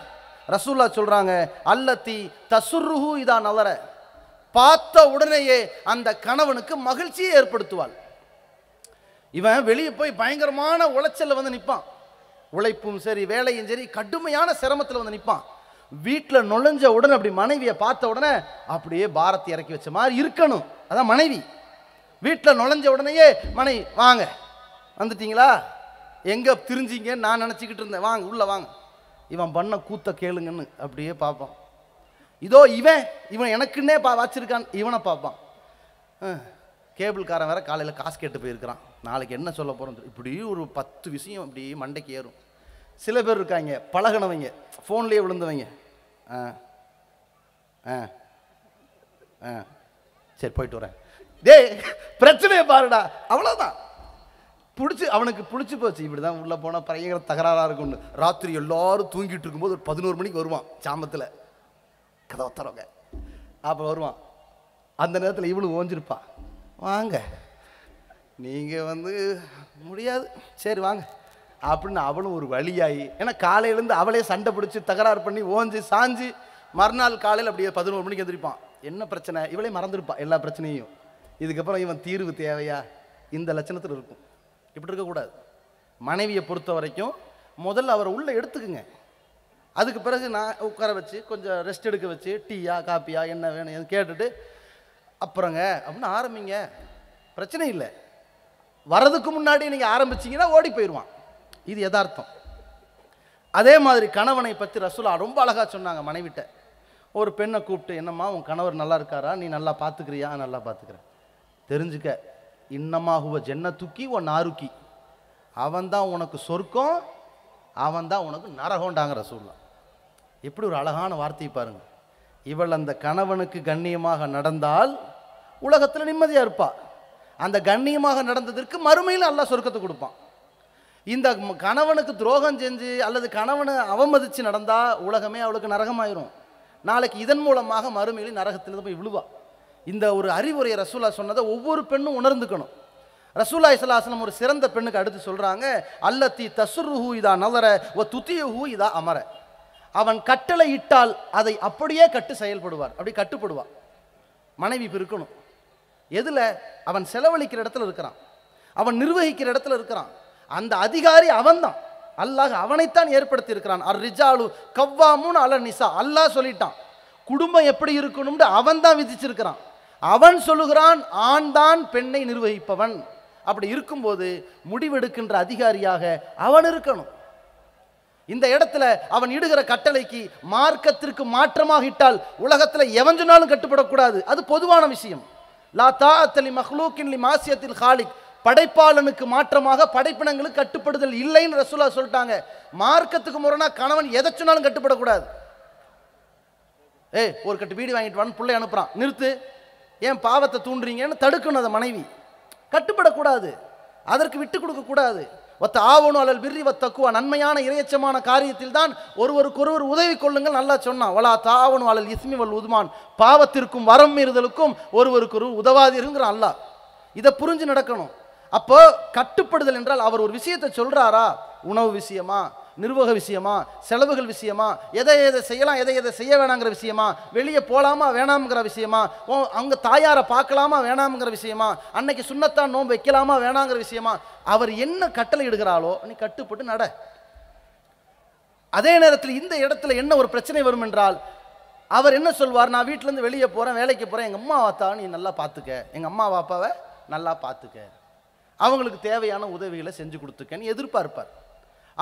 Speaker 1: ரசூல்லா சொல்கிறாங்க அல்லத்தி தசுருஹு இதா நவர. பார்த்த உடனேயே அந்த கணவனுக்கு மகிழ்ச்சியை ஏற்படுத்துவாள். இவன் வெளியே போய் பயங்கரமான உளைச்சல்ல வந்து நிற்பான் உழைப்பும் சரி வேலையும் சரி கடுமையான சிரமத்தில் வந்து நிற்பான் வீட்டில் நுழைஞ்ச உடனே அப்படி மனைவியை பார்த்த உடனே அப்படியே பாரத்தை இறக்கி வச்ச மாதிரி இருக்கணும். அதான் மனைவி. வீட்டில் நுழைஞ்ச உடனேயே மனைவி வாங்க. வந்துட்டீங்களா? எங்கே திரிஞ்சிங்கன்னு நான் நினச்சிக்கிட்டு இருந்தேன். வாங்க உள்ளே வாங்க. இவன் பண்ண கூத்த கேளுங்கன்னு அப்படியே பார்ப்பான். இதோ இவன் இவன் எனக்குன்னே பா வச்சிருக்கான். இவனை பார்ப்பான். கேபிள்காரன் வேற காலையில் காசு கேட்டு போயிருக்கிறான். நாளைக்கு என்ன சொல்ல போகிறோம் இப்படி ஒரு பத்து விஷயம் இப்படி மண்டைக்கு ஏறும். சில பேர் இருக்காங்க பழகினவங்க ஃபோன்லேயே விழுந்தவங்க. ஆ ஆ ஆ. சரி போயிட்டு வரேன். டேய் பிரச்சனையை பாருடா அவ்வளோதான் பிடிச்சி அவனுக்கு பிடிச்சி போச்சு இப்படி தான் உள்ளே போனால் பயங்கர தகராறாக இருக்கும்னு. ராத்திரி எல்லாரும் தூங்கிட்டு இருக்கும்போது ஒரு பதினோரு மணிக்கு வருவான் சாமத்தில். கதவை தரவங்க அப்போ வருவான். அந்த நேரத்தில் இவளும் ஓஞ்சிருப்பா வாங்க. நீங்கள் வந்து முடியாது. சரி வாங்க. அப்படின்னு அவளும் ஒரு வழியாகி ஏன்னா காலையிலேருந்து அவளே சண்டை பிடிச்சி தகராறு பண்ணி ஓஞ்சி சாஞ்சு மறுநாள் காலையில் அப்படியே பதினோரு மணிக்கு எந்திரிப்பான். என்ன பிரச்சனை? இவளே மறந்துருப்பா எல்லா பிரச்சனையும். இதுக்கப்புறம் இவன் தீர்வு தேவையா? இந்த லட்சணத்தில் இருக்கும். இப்படி இருக்கக்கூடாது. மனைவியை பொறுத்த வரைக்கும் முதல்ல அவரை உள்ளே எடுத்துக்குங்க. அதுக்கு பிறகு நான் உட்கார வச்சு கொஞ்சம் ரெஸ்ட் எடுக்க வச்சு டீயா காப்பியா என்ன வேணும் கேட்டுட்டு அப்புறங்க அப்படின்னு ஆரம்பிங்க. பிரச்சனை இல்லை. வரதுக்கு முன்னாடி நீங்கள் ஆரம்பிச்சீங்கன்னா ஓடி போயிடுவான் இது யதார்த்தம். அதே மாதிரி கணவனை பற்றி ரசூலா ரொம்ப அழகாக சொன்னாங்க மனைவிட்ட. ஒரு பெண்ணை கூப்பிட்டு என்னம்மா உன் கணவர் நல்லா இருக்காரா? நீ நல்லா பார்த்துக்கிறியா நல்லா பார்த்துக்கிறேன் தெரிஞ்சுக்க இன்னமாகுவ ஹுவ தூக்கி உன் நாருக்கி. அவன் தான் உனக்கு சொர்க்கம் அவன் தான் உனக்கு நரகோண்டாங்க ரசூல்லா எப்படி ஒரு அழகான வார்த்தையை பாருங்கள் இவள் அந்த கணவனுக்கு கண்ணியமாக நடந்தால் உலகத்தில் நிம்மதியாக இருப்பாள் அந்த கண்ணியமாக நடந்ததற்கு மறுமையில் அல்லாஹ் சொர்க்கத்தை கொடுப்பான். இந்த கணவனுக்கு துரோகம் செஞ்சு அல்லது கணவனை அவமதித்து நடந்தால் உலகமே அவளுக்கு நரகமாயிரும். நாளைக்கு இதன் மூலமாக மறுமையில் நரகத்தில் போய் விழுவா. இந்த ஒரு அறிவுரையை ரசூலா சொன்னதை ஒவ்வொரு பெண்ணும் உணர்ந்துக்கணும். ரசூலா இஸ்லாஸ்லம் ஒரு சிறந்த பெண்ணுக்கு அடுத்து சொல்கிறாங்க அல்லத்தி தசுருஹூ இதா நலர ஒ துத்தியஹு இதா அமர. அவன் கட்டளை இட்டால் அதை அப்படியே கட்டு செயல்படுவார். அப்படி கட்டுப்படுவார் மனைவி பிறக்கணும். இருக்கணும் எதில்? அவன் செலவழிக்கிற இடத்துல இருக்கிறான். அவன் நிர்வகிக்கிற இடத்துல இருக்கிறான். அந்த அதிகாரி அவன்தான். அல்லாஹ் அவனைத்தான் ஏற்படுத்தி இருக்கிறான் அர் ரிஜாலு கவ்வாமுன்னு அல நிசா. அல்லாஹ் சொல்லிட்டான். குடும்பம் எப்படி இருக்கணும்னு அவன் தான் விதிச்சிருக்கிறான். அவன் சொல்லுகிறான் ஆண் தான் பெண்ணை நிர்வகிப்பவன். அப்படி இருக்கும்போது முடிவெடுக்கின்ற அதிகாரியாக அவன் இருக்கணும். இந்த இடத்துல அவன் இடுகிற கட்டளைக்கு மார்க்கத்திற்கு மாற்றமாக இட்டால் உலகத்தில் எவன் சொன்னாலும் கட்டுப்படக்கூடாது. அது பொதுவான விஷயம். லா தாத்தலி மஹ்லூக்கின் லி மாசியத்தில் ஹாலிக். படைப்பாளனுக்கு மாற்றமாக படைப்பினங்களுக்கு கட்டுப்படுதல் இல்லைன்னு ரசூலா சொல்லிட்டாங்க. மார்க்கத்துக்கு முரணா கணவன் எதை சொன்னாலும் கட்டுப்படக்கூடாது. ஏய் ஒரு கட்டு வீடு வாங்கிட்டு வான்னு பிள்ளை அனுப்புறான். நிறுத்து. ஏன் பாவத்தை தூண்டுறீங்கன்னு தடுக்கணும் அதை மனைவி. கட்டுப்படக்கூடாது. அதற்கு விட்டு கொடுக்கக்கூடாது. ஒத்த ஆவணும் அல்லல் பிர்ரி வத்தக்குவா நன்மையான இரையச்சமான காரியத்தில் தான் ஒருவருக்கொருவர் உதவி கொள்ளுங்கள் நல்லா சொன்னான். வலா தாவணும் அல்லல் இஸ்மி வல் உதுமான். பாவத்திற்கும் வரம் மீறுதலுக்கும் ஒருவருக்கொருவர் உதவாதீருங்கிற அல்லாஹ். இதை புரிஞ்சு நடக்கணும். அப்போ கட்டுப்படுதல் என்றால் அவர் ஒரு விஷயத்தை சொல்றாரா? உணவு விஷயமா? நிர்வாக விஷயமா செலவுகள் விஷயமா எதை எதை செய்யலாம் எதை எதை செய்ய வேணாங்கிற விஷயமா வெளியே போகலாமா வேணாம்ங்கிற விஷயமா ஓ தாயாரை பார்க்கலாமா வேணாம்ங்கிற விஷயமா அன்னைக்கு சுண்ணத்தான் நோன்பு வைக்கலாமா வேணாங்கிற விஷயமா அவர் என்ன கட்டளை இடுகிறாளோ நீ கட்டுப்பட்டு நட. அதே நேரத்தில் இந்த இடத்துல என்ன ஒரு பிரச்சனை வரும் என்றால் அவர் என்ன சொல்வார்? நான் வீட்டிலேருந்து வெளியே போகிறேன் வேலைக்கு போகிறேன் எங்கள் அம்மா வாத்தா நீ நல்லா பார்த்துக்க. எங்கள் அம்மா வாப்பாவை நல்லா பார்த்துக்க. அவங்களுக்கு தேவையான உதவிகளை செஞ்சு கொடுத்துக்கன்னு எதிர்பார்ப்பார்.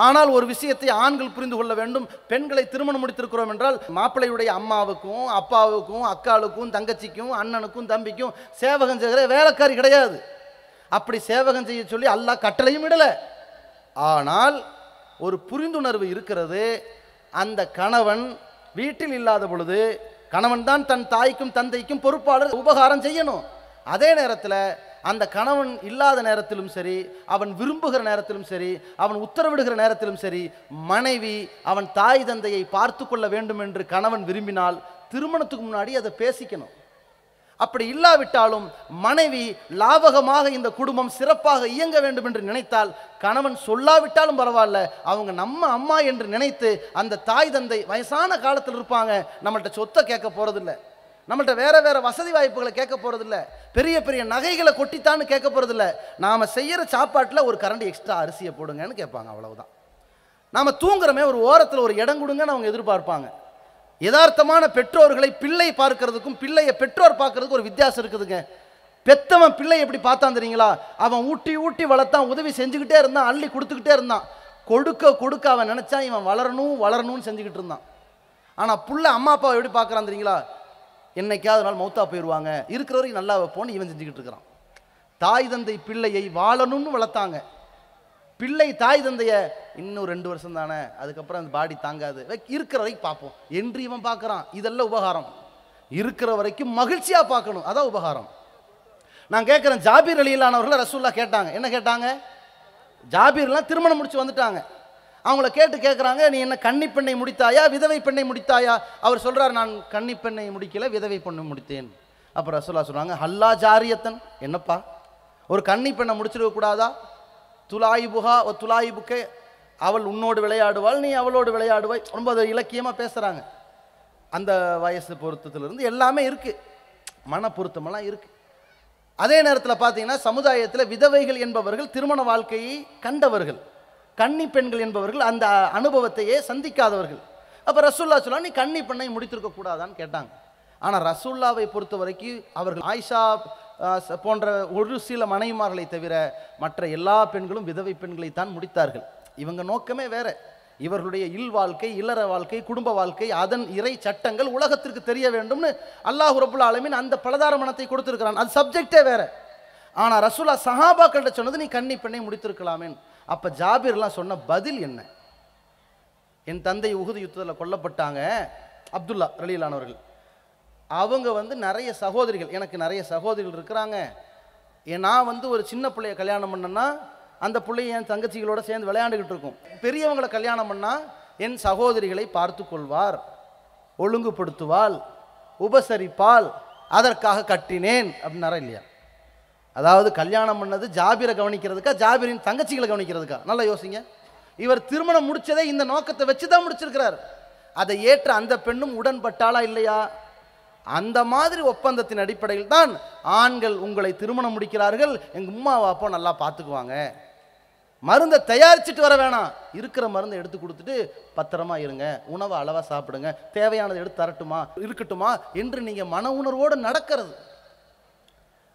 Speaker 1: ஆனால் ஒரு விஷயத்தை ஆண்கள் புரிந்து கொள்ள வேண்டும். பெண்களை திருமணம் முடித்திருக்கிறோம் என்றால் மாப்பிள்ளையுடைய அம்மாவுக்கும் அப்பாவுக்கும் அக்காளுக்கும் தங்கச்சிக்கும் அண்ணனுக்கும் தம்பிக்கும் சேவகம் செய்கிற வேலைக்காரி கிடையாது. அப்படி சேவகம் செய்ய சொல்லி அல்லாஹ் கட்டளையும் இடலை ஆனால் ஒரு புரிந்துணர்வு இருக்கிறது. அந்த கணவன் வீட்டில் இல்லாத பொழுது கணவன் தான் தன் தாய்க்கும் தந்தைக்கும் பொறுப்பாளர் உபகாரம் செய்யணும். அதே நேரத்தில் அந்த கணவன் இல்லாத நேரத்திலும் சரி அவன் விரும்புகிற நேரத்திலும் சரி அவன் உத்தரவிடுகிற நேரத்திலும் சரி மனைவி அவன் தாய் தந்தையை பார்த்து கொள்ள வேண்டும் என்று கணவன் விரும்பினால் திருமணத்துக்கு முன்னாடி அதை பேசிக்கணும். அப்படி இல்லாவிட்டாலும் மனைவி லாபகமாக இந்த குடும்பம் சிறப்பாக இயங்க வேண்டும் என்று நினைத்தால் கணவன் சொல்லாவிட்டாலும் பரவாயில்ல அவங்க நம்ம அம்மா என்று நினைத்து அந்த தாய் தந்தை வயசான காலத்தில் இருப்பாங்க நம்மள்கிட்ட சொத்தை கேட்க போறதில்ல. நம்மள்ட்ட வேற வேற வசதி வாய்ப்புகளை கேட்க போறதில்ல. பெரிய பெரிய நகைகளை கொட்டித்தான்னு கேட்க போறதில்ல. நாம செய்யற சாப்பாட்டில் ஒரு கரண்டி எக்ஸ்ட்ரா அரிசியை போடுங்கன்னு கேட்பாங்க அவ்வளவுதான். நாம தூங்குறமே ஒரு ஓரத்தில் ஒரு இடம் கொடுங்கன்னு அவங்க எதிர்பார்ப்பாங்க. யதார்த்தமான பெற்றோர்களை பிள்ளை பார்க்கறதுக்கும் பிள்ளையை பெற்றோர் பார்க்கறதுக்கும் ஒரு வித்தியாசம் இருக்குதுங்க. பெத்தவன் பிள்ளை எப்படி பார்த்தான் தெரியுங்களா? அவன் ஊட்டி ஊட்டி வளர்த்தான் உதவி செஞ்சுக்கிட்டே இருந்தான் அள்ளி கொடுத்துக்கிட்டே இருந்தான். கொடுக்க கொடுக்க அவன் நினைச்சான் இவன் வளரணும் வளரணும்னு செஞ்சுக்கிட்டு இருந்தான். ஆனால் புள்ள அம்மா அப்பாவை எப்படி பார்க்குறான் தெரியுங்களா? என்னைக்காவது நாள் மௌத்தா போயிடுவாங்க. இருக்கிற வரைக்கும் நல்லா வைப்போன்னு இவன் செஞ்சுக்கிட்டு இருக்கிறான். தாய் தந்தை பிள்ளையை வாழணும்னு வளர்த்தாங்க. பிள்ளை தாய் தந்தைய இன்னும் ரெண்டு வருஷம் தானே அதுக்கப்புறம் அந்த பாடி தாங்காது. இருக்கிற வரைக்கும் பார்ப்போம். என்று இவன் பார்க்குறான். இதெல்லாம் உபகாரம். இருக்கிற வரைக்கும் மகிழ்ச்சியாக பார்க்கணும். அதான் உபகாரம். நான் கேட்குறேன் ஜாபீர் அலியிலானவர்களை ரசூல்லா கேட்டாங்க. என்ன கேட்டாங்க? ஜாபீர்லாம் திருமணம் முடிச்சு வந்துட்டாங்க. அவங்கள கேட்டு கேட்குறாங்க நீ என்ன கன்னி பெண்ணை முடித்தாயா விதவை பெண்ணை முடித்தாயா? அவர் சொல்கிறார் நான் கன்னி பெண்ணை முடிக்கல விதவை பெண்ணை முடித்தேன். அப்போ ரசூலா சொல்கிறாங்க ஹல்லா ஜாரியத்தன். என்னப்பா? ஒரு கன்னி பெண்ணை முடிச்சிருக்கக்கூடாதா துலாயிபுகா ஒரு துலாயிபுக்கே அவள் உன்னோடு விளையாடுவாள் நீ அவளோடு விளையாடுவாய். ரொம்ப அது இலக்கியமாக பேசுகிறாங்க அந்த வயசு பொருத்தத்திலிருந்து எல்லாமே இருக்குது மன பொருத்தமெல்லாம் இருக்குது அதே நேரத்தில் பார்த்தீங்கன்னா சமுதாயத்தில் விதவைகள் என்பவர்கள் திருமண வாழ்க்கையை கண்டவர்கள். கன்னி பெண்கள் என்பவர்கள் அந்த அனுபவத்தையே சந்திக்காதவர்கள். அப்போ ரசூல்லா சொல்லா நீ கன்னி பெண்ணை முடித்திருக்க கூடாதான்னு கேட்டாங்க. ஆனால் ரசூல்லாவை பொறுத்த வரைக்கும் அவர்கள் ஆயிஷா போன்ற ஒரு சில மனைவிமார்களை தவிர மற்ற எல்லா பெண்களும் விதவை பெண்களை தான் முடித்தார்கள். இவங்க நோக்கமே வேற. இவர்களுடைய இல் வாழ்க்கை இல்லற வாழ்க்கை குடும்ப வாழ்க்கை அதன் இறை சட்டங்கள் உலகத்திற்கு தெரிய வேண்டும்னு அல்லாஹ் ரபுல் ஆலமின் அந்த பலதார மனத்தை கொடுத்துருக்கிறான். அது சப்ஜெக்டே வேற. ஆனால் ரசூலா சஹாபாக்கள்கிட்ட சொன்னது நீ கன்னி பெண்ணை முடித்திருக்கலாமேன் அப்போ ஜாபீர்லாம் சொன்ன பதில் என்ன? என் தந்தை உகுது யுத்தத்தில் கொல்லப்பட்டாங்க அப்துல்லா ரலியிலானவர்கள் அவங்க வந்து நிறைய சகோதரிகள் எனக்கு நிறைய சகோதரிகள் இருக்கிறாங்க. ஏன் நான் வந்து ஒரு சின்ன பிள்ளைய கல்யாணம் பண்ணேன்னா அந்த பிள்ளைய என் தங்கச்சிகளோட சேர்ந்து விளையாண்டுக்கிட்டு இருக்கும். பெரியவங்களை கல்யாணம் பண்ணால் என் சகோதரிகளை பார்த்து கொள்வார் ஒழுங்குபடுத்துவாள் உபசரிப்பால் அதற்காக கட்டினேன் அப்படின்னாரா இல்லையா? அதாவது கல்யாணம் பண்ணது ஜாபிரை கவனிக்கிறதுக்கா ஜாபிரின் தங்கச்சிகளை கவனிக்கிறதுக்கா? நல்லா யோசிங்க. இவர் திருமணம் முடிச்சதே இந்த நோக்கத்தை வச்சு தான் முடிச்சிருக்கிறார். அதை ஏற்ற அந்த பெண்ணும் உடன்பட்டாளா இல்லையா? அந்த மாதிரி ஒப்பந்தத்தின் அடிப்படையில் தான் ஆண்கள் உங்களை திருமணம் முடிக்கிறார்கள். எங்க உமாவை அப்போ நல்லா பார்த்துக்குவாங்க. மருந்தை தயாரிச்சுட்டு வர வேணாம். இருக்கிற மருந்தை எடுத்து கொடுத்துட்டு பத்திரமா இருங்க. உணவை அளவா சாப்பிடுங்க. தேவையானதை எடுத்து தரட்டுமா? இருக்கட்டுமா? என்று நீங்க மன உணர்வோடு நடக்கிறது.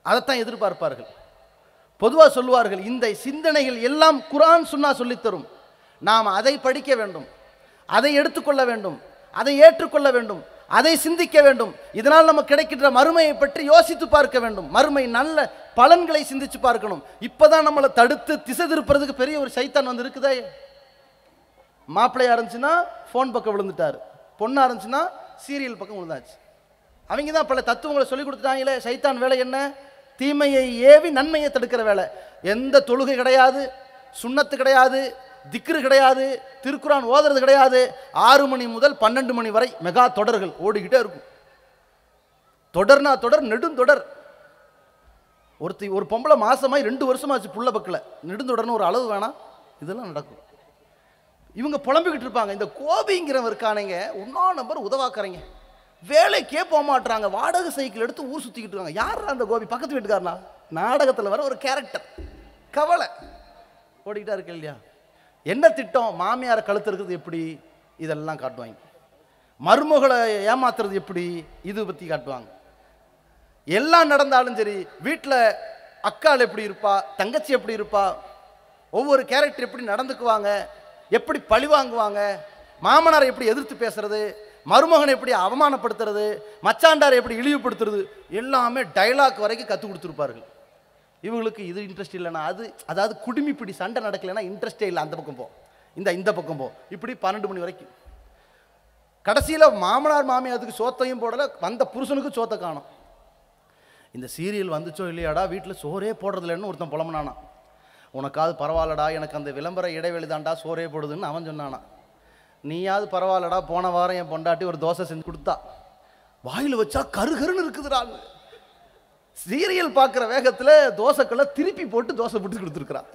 Speaker 1: அதைத்தான் எதிர்பார்ப்பார்கள். பொதுவாக சொல்லுவார்கள் இந்த சிந்தனைகள் எல்லாம் குரான் சுன்னா சொல்லித்தரும் நாம் அதை படிக்க வேண்டும் அதை எடுத்துக்கொள்ள வேண்டும் அதை ஏற்றுக்கொள்ள வேண்டும் அதை சிந்திக்க வேண்டும். இதனால் நமக்கு கிடைக்கின்ற மறுமையை பற்றி யோசித்து பார்க்க வேண்டும். மறுமை நல்ல பலன்களை சிந்திச்சு பார்க்கணும். இப்போதான் நம்மளை தடுத்து திசை திருப்புறதுக்கு பெரிய ஒரு சைத்தான் வந்து இருக்குதே மாப்பிள்ளையா இருந்துச்சுன்னா ஃபோன் பக்கம் விழுந்துட்டாரு. பொண்ணா இருந்துச்சுன்னா சீரியல் பக்கம் விழுந்தாச்சு. அவங்க தான் பல தத்துவங்களை சொல்லி கொடுத்துட்டாங்களே சைத்தான் வேலை என்ன? தீமையை ஏவி நன்மையை தடுக்கிற வேலை. எந்த தொழுகை கிடையாது சுண்ணத்து கிடையாது திக்ரு கிடையாது திருக்குறான் ஓதுறது கிடையாது. ஆறு மணி முதல் பன்னெண்டு மணி வரை மெகா தொடர்கள் ஓடிக்கிட்டே இருக்கும். தொடர்னா தொடர் நெடுந்தொடர் ஒருத்தி ஒரு பொம்பளை மாசமாய் ரெண்டு வருஷமாச்சு புள்ள பக்கில். நெடுந்தொடர்னு ஒரு அளவு வேணாம். இதெல்லாம் நடக்கும். இவங்க புலம்பிக்கிட்டு இருப்பாங்க. இந்த கோபிங்கிறவன் இருக்கானுங்க ஒன்றா நம்பர் உதவாக்குறீங்க. வேலைக்கே போக மாட்டுறாங்க வாடகை சைக்கிள் எடுத்து ஊர் சுற்றிக்கிட்டு இருக்காங்க. யார் அந்த கோபி? பக்கத்து வீட்டுக்காரனா? நாடகத்தில் வர ஒரு கேரக்டர் கவலை. ஓடிக்கிட்டா இருக்கு இல்லையா என்ன திட்டம்? மாமியாரை கழுத்து இருக்கிறது எப்படி? இதெல்லாம் காட்டுவாங்க. மருமகளை ஏமாத்துறது எப்படி? இது பற்றி காட்டுவாங்க. எல்லாம் நடந்தாலும் சரி வீட்டில் அக்காள் எப்படி இருப்பா? தங்கச்சி எப்படி இருப்பா? ஒவ்வொரு கேரக்டர் எப்படி நடந்துக்குவாங்க? எப்படி பழி வாங்குவாங்க? மாமனாரை எப்படி எதிர்த்து பேசுறது? மருமகனை எப்படி அவமானப்படுத்துறது மச்சாண்டாரை எப்படி இழிவுபடுத்துறது எல்லாமே டைலாக் வரைக்கும் கற்றுக் கொடுத்துருப்பார்கள். இவங்களுக்கு இது இன்ட்ரெஸ்ட் இல்லைனா அது அதாவது குடிமிப்பிடி சண்டை நடக்கலைன்னா இன்ட்ரெஸ்டே இல்லை அந்த பக்கம் போ. இந்த இந்த பக்கம் போ. இப்படி பன்னெண்டு மணி வரைக்கும். கடைசியில் மாமனார் மாமியாருக்கு சோத்தையும் போடலை வந்த புருஷனுக்கு சோத்தை காணும். இந்த சீரியல் வந்துச்சோ இல்லையாடா வீட்டில் சோறே போடுறதில்லன்னு ஒருத்தன் புலம்புனானா உனக்காவது பரவாயில்லடா எனக்கு அந்த விளம்பர இடைவெளி தாண்டா சோறே போடுதுன்னு அவன் சொன்னானா நீயாவது பரவாயில்லடா போன வாரம் என் பொண்டாட்டி ஒரு தோசை செஞ்சு கொடுத்தா. வாயில் வச்சா கருகருன்னு இருக்குதுடாங்க சீரியல் பார்க்குற வேகத்தில் தோசைக்கெல்லாம் திருப்பி போட்டு தோசை போட்டு கொடுத்துருக்குறான்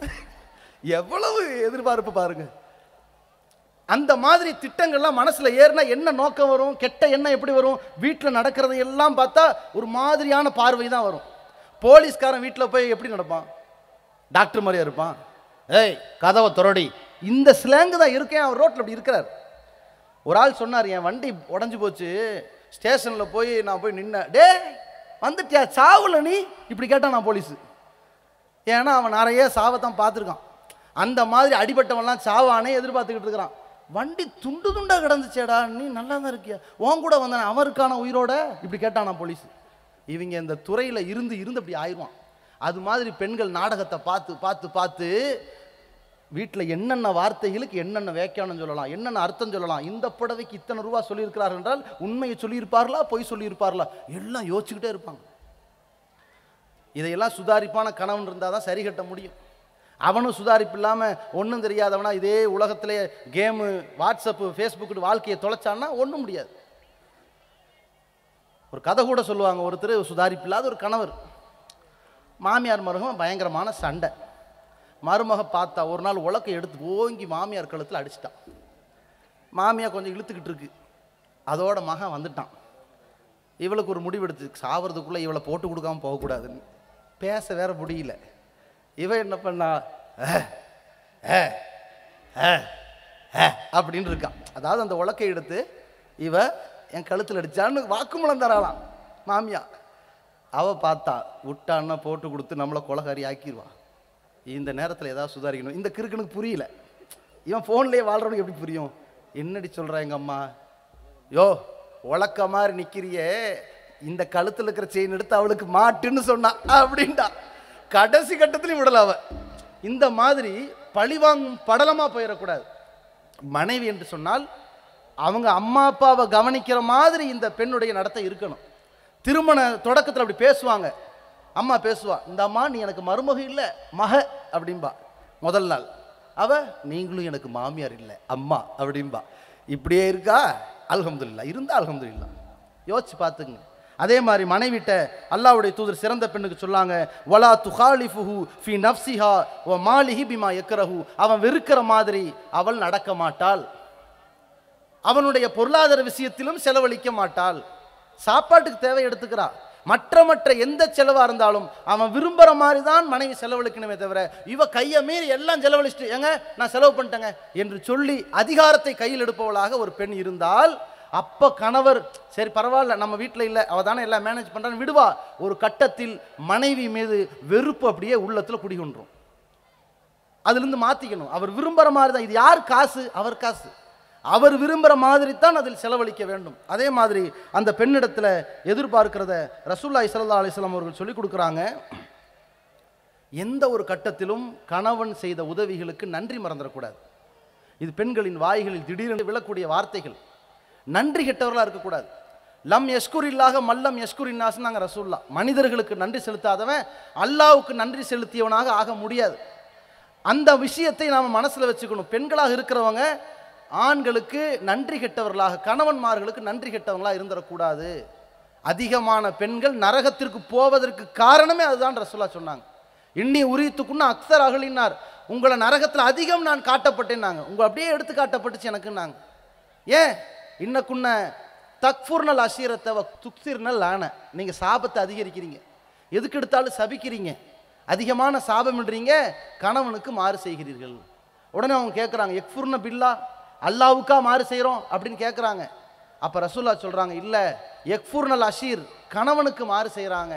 Speaker 1: எவ்வளவு எதிர்பார்ப்பு பாருங்க. அந்த மாதிரி திட்டங்கள்லாம் மனசில் ஏறினா என்ன நோக்கம் வரும்? கெட்ட எண்ணம் எப்படி வரும்? வீட்டில் நடக்கிறது எல்லாம் பார்த்தா ஒரு மாதிரியான பார்வை தான் வரும். போலீஸ்காரன் வீட்டில் போய் எப்படி நடப்பான்? டாக்டர் மாதிரியா இருப்பான். ஏய் கதவை துரடி இந்த ஸ்லேங்கு தான் இருக்கேன். அவர் ரோட்டில் அப்படி இருக்கிறார். ஒரு ஆள் சொன்னார் என் வண்டி உடஞ்சி போச்சு. ஸ்டேஷனில் போய் நான் போய் நின்னேன். டே வந்துட்டியா? சாவுல நீ? இப்படி கேட்டான் நான் போலீஸு. ஏன்னா அவன் நிறைய சாவை தான் பார்த்துருக்கான். அந்த மாதிரி அடிபட்டவன்லாம் சாவானே எதிர்பார்த்துக்கிட்டு இருக்கிறான். வண்டி துண்டு துண்டாக கிடந்துச்சேடா. நீ நல்லா தான் இருக்கியா? உன் கூட வந்தானே. அவருக்கான உயிரோட? இப்படி கேட்டானா போலீஸ். இவங்க இந்த துறையில் இருந்து இருந்து அப்படி ஆயிடுவான். அது மாதிரி பெண்கள் நாடகத்தை பார்த்து பார்த்து பார்த்து வீட்டில் என்னென்ன வார்த்தைகளுக்கு என்னென்ன வியாக்கியானம் சொல்லலாம் என்னென்ன அர்த்தம் சொல்லலாம் இந்த புடவைக்கு இத்தனை ரூபா சொல்லியிருக்கிறார் என்றால் உண்மையை சொல்லியிருப்பார்களா பொய் சொல்லியிருப்பார்களா? எல்லாம் யோசிச்சுக்கிட்டே இருப்பாங்க. இதையெல்லாம் சுதாரிப்பான கணவன் இருந்தால் தான் சரி கட்ட முடியும். அவனும் சுதாரிப்பு இல்லாமல் ஒன்றும் தெரியாதவனா இதே உலகத்திலே கேமு வாட்ஸ்அப்பு ஃபேஸ்புக்கு வாழ்க்கையை தொலைச்சான்னா ஒன்றும் முடியாது. ஒரு கதை கூட சொல்லுவாங்க ஒருத்தர் சுதாரிப்பு இல்லாத ஒரு கணவர். மாமியார் மருகம் பயங்கரமான சண்டை. மருமக பார்த்தா ஒரு நாள் உலக்கை எடுத்து ஓங்கி மாமியார் கழுத்தில் அடிச்சிட்டான் மாமியார் கொஞ்சம் இழுத்துக்கிட்டு இருக்கு. அதோட மகன் வந்துட்டான். இவளுக்கு ஒரு முடிவு எடுத்து சாவறதுக்குள்ளே இவளை போட்டு கொடுக்காம போகக்கூடாதுன்னு. பேச வேற முடியல. இவ என்ன பண்ணா அப்படின்னு இருக்கான் அதாவது அந்த உலக்கை எடுத்து இவ என் கழுத்தில் அடிச்சான்னு வாக்குமூலம் தராளாம் மாமியா அவ பார்த்தா விட்டான்னா போட்டு கொடுத்து நம்மளை கொலகாரி ஆக்கிடுவா இந்த நேரத்தில் ஏதாவது சுதாரிக்கணும். இந்த கிறுக்கனுக்கு புரியல. இவன் ஃபோன்லேயே வாழ்கிறவனுக்கு எப்படி புரியும்? என்னடி சொல்கிறா எங்கள் அம்மா? யோ உழக்க மாதிரி நிற்கிறியே இந்த கழுத்தில் இருக்கிற செயின் எடுத்து அவளுக்கு மாட்டுன்னு சொன்னான் அப்படின்டா. கடைசி கட்டத்திலையும் விடல அவ. இந்த மாதிரி பழிவாங்கும் படலமாக போயிடக்கூடாது. மனைவி என்று சொன்னால் அவங்க அம்மா அப்பாவை கவனிக்கிற மாதிரி இந்த பெண்ணுடைய நடத்தை இருக்கணும். திருமண தொடக்கத்தில் அப்படி பேசுவாங்க. அம்மா பேசுவா இந்த அம்மா நீ எனக்கு மருமக இல்லை மக அப்படிம்பா. முதல் நாள். அவ நீங்களும் எனக்கு மாமியார் இல்லை அம்மா அப்படிம்பா. இப்படியே இருக்கா? அலகம்துல்லா இருந்தா அலகம்துல்லா யோசிச்சு பார்த்துங்க அதே மாதிரி மனைவிட்ட அல்லாஹ்வுடைய தூதர் சிறந்த பெண்ணுக்கு சொல்லாங்க வலா துஹாலிஃபுஹு ஃபி நப்சிஹா ஓ மாலிஹி பிமா எக்கரஹு அவன் வெறுக்கிற மாதிரி அவள் நடக்க மாட்டாள். அவனுடைய பொருளாதார விஷயத்திலும் செலவழிக்க மாட்டாள். சாப்பாட்டுக்கு தேவை எடுத்துக்கிறாள் மற்ற மற்ற எந்த செலவாக இருந்தாலும் அவன் விரும்புகிற மாதிரி தான் மனைவி செலவழிக்கணுமே தவிர இவ கையை மீறி எல்லாம் செலவழிச்சிட்டு ஏங்க நான் செலவு பண்ணிட்டேங்க என்று சொல்லி அதிகாரத்தை கையில் எடுப்பவளாக ஒரு பெண் இருந்தால் அப்போ கணவர் சரி பரவாயில்ல நம்ம வீட்டில் இல்லை அவள் தானே எல்லாம் மேனேஜ் பண்ணுறான்னு விடுவா ஒரு கட்டத்தில் மனைவி மீது வெறுப்பு அப்படியே உள்ளத்தில் குடிகொன்றும் அதுலேருந்து மாற்றிக்கணும் அவர் விரும்புகிற மாதிரி தான் இது யார் காசு? அவர் காசு. அவர் விரும்புகிற மாதிரி தான் அதில் செலவழிக்க வேண்டும். அதே மாதிரி அந்த பெண்ணிடத்தில் எதிர்பார்க்கிறத ரசூல்லா சல்லா அலிஸ்லாம் அவர்கள் சொல்லிக் கொடுக்குறாங்க. எந்த ஒரு கட்டத்திலும் கணவன் செய்த உதவிகளுக்கு நன்றி மறந்துடக்கூடாது. இது பெண்களின் வாய்களில் திடீரென்று விழக்கூடிய வார்த்தைகள். நன்றி கெட்டவர்களாக இருக்கக்கூடாது. லம் எஸ்குர் இல்லாக மல்லம் எஸ்குர் இன்னாஸ் நாங்கள் ரசூல்லா மனிதர்களுக்கு நன்றி செலுத்தாதவன் அல்லாவுக்கு நன்றி செலுத்தியவனாக ஆக முடியாது. அந்த விஷயத்தை நாம் மனசில் வச்சுக்கணும். பெண்களாக இருக்கிறவங்க ஆண்களுக்கு நன்றி கெட்டவர்களாக கணவன்மார்களுக்கு நன்றி கெட்டவர்களாக இருந்துடக்கூடாது அதிகமான பெண்கள் நரகத்திற்கு போவதற்கு காரணமே அதுதான் ரசூலா சொன்னாங்க. இன்னி உரியத்துக்குன்னு அக்சர் அகலினார். உங்களை நரகத்தில் அதிகம் நான் காட்டப்பட்டேன்னாங்க. உங்களை அப்படியே எடுத்து காட்டப்பட்டுச்சு எனக்குன்னாங்க. ஏன்? இன்னக்குன்ன தக்ஃபூர்னல் அசீரத்தை துக்சிர்னல் ஆன நீங்கள் சாபத்தை அதிகரிக்கிறீங்க. எதுக்கு எடுத்தாலும் சபிக்கிறீங்க. அதிகமான சாபம்ன்றீங்க கணவனுக்கு மாறு செய்கிறீர்கள். உடனே அவங்க கேட்குறாங்க எக்ஃபுர்ன பில்லா அல்லாவுக்கா மாறு செய்கிறோம் அப்படின்னு கேட்குறாங்க அப்போ ரசூல்லா சொல்கிறாங்க இல்லை எக்ஃபுர்னல் அஷீர் கணவனுக்கு மாறு செய்கிறாங்க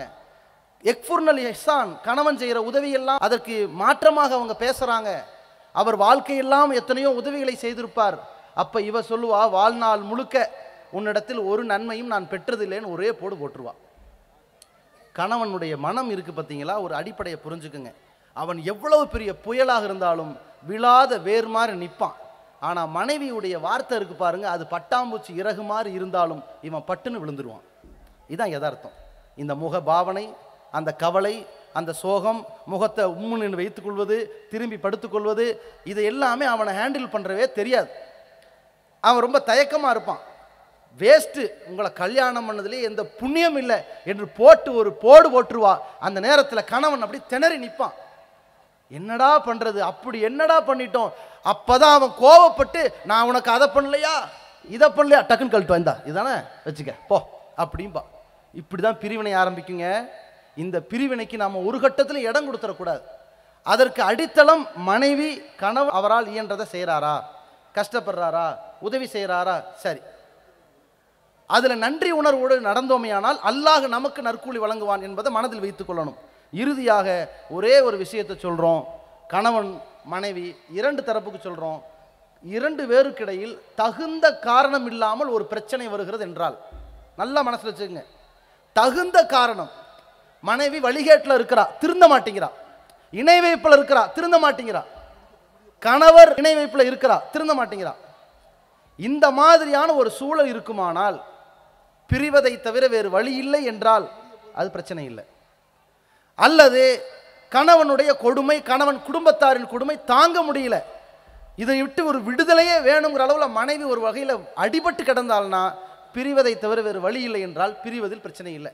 Speaker 1: எக்ஃபுர்னல் எஹ்சான் கணவன் செய்கிற உதவியெல்லாம் அதற்கு மாற்றமாக அவங்க பேசுகிறாங்க அவர் வாழ்க்கையெல்லாம் எத்தனையோ உதவிகளை செய்திருப்பார். அப்போ இவ சொல்லுவா வாழ்நாள் முழுக்க உன்னிடத்தில் ஒரு நன்மையும் நான் பெற்றதில்லைன்னு ஒரே போடு போட்டுருவா. கணவனுடைய மனம் இருக்குது பார்த்தீங்களா ஒரு அடிப்படையை புரிஞ்சுக்குங்க. அவன் எவ்வளவு பெரிய புயலாக இருந்தாலும் விழாத வேர் மாதிரி நிற்பான் ஆனால் மனைவியுடைய வார்த்தை இருக்கு பாருங்க அது பட்டாம்பூச்சி இறகு மாதிரி இருந்தாலும் இவன் பட்டுன்னு விழுந்துருவான். இதுதான் யதார்த்தம். இந்த முக பாவனை அந்த கவலை அந்த சோகம் முகத்தை உம்முன்னு வைத்துக்கொள்வது திரும்பி படுத்துக்கொள்வது இது எல்லாமே அவனை ஹேண்டில் பண்ணுறவே தெரியாது. அவன் ரொம்ப தயக்கமாக இருப்பான். வேஸ்ட்டு உங்களை கல்யாணம் பண்ணதுலேயே எந்த புண்ணியம் இல்லை என்று போட்டு ஒரு போடு போட்டுருவா. அந்த நேரத்தில் கணவன் அப்படி திணறி நிற்பான் என்னடா பண்ணுறது அப்படி என்னடா பண்ணிட்டோம்? அப்போதான் அவன் கோவப்பட்டு நான் உனக்கு அதை பண்ணலையா? இதை பண்ணலையா? டக்குன்னு கழட்டு வந்தா இதானே? வச்சுக்க போ. அப்படிம்பா. இப்படி தான் பிரிவினை ஆரம்பிக்குங்க. இந்த பிரிவினைக்கு நாம் ஒரு கட்டத்தில் இடம் கொடுத்துடக்கூடாது அதற்கு அடித்தளம் மனைவி கணவன் அவரால் இயன்றதை செய்கிறாரா கஷ்டப்படுறாரா? உதவி செய்கிறாரா சரி. அதில் நன்றி உணர்வோடு நடந்தோமையானால் அல்லாஹ் நமக்கு நற்கூலி வழங்குவான் என்பதை மனதில் வைத்துக் கொள்ளணும். இறுதியாக ஒரே ஒரு விஷயத்தை சொல்கிறோம் கணவன் மனைவி இரண்டு தரப்புக்கு சொல்கிறோம் இரண்டு பேருக்கிடையில் தகுந்த காரணம் இல்லாமல் ஒரு பிரச்சனை வருகிறது என்றால் நல்லா மனசில் வச்சுக்கோங்க. தகுந்த காரணம் மனைவி வழிகேட்டில் இருக்கிறா திருந்த மாட்டேங்கிறா. இணை வைப்பில் இருக்கிறா திருந்த மாட்டேங்கிறா. கணவர் இணை வைப்பில் இருக்கிறா திருந்த மாட்டேங்கிறா. இந்த மாதிரியான ஒரு சூழல் இருக்குமானால் பிரிவதை தவிர வேறு வழி இல்லை என்றால் அது பிரச்சனை இல்லை. அல்லது கணவனுடைய கொடுமை கணவன் குடும்பத்தாரின் கொடுமை தாங்க முடியல. இதை விட்டு ஒரு விடுதலையே வேணுங்கிற அளவில் மனைவி ஒரு வகையில் அடிபட்டு கிடந்தால்னா பிரிவதை தவிர வேறு வழி இல்லை என்றால் பிரிவதில் பிரச்சனை இல்லை.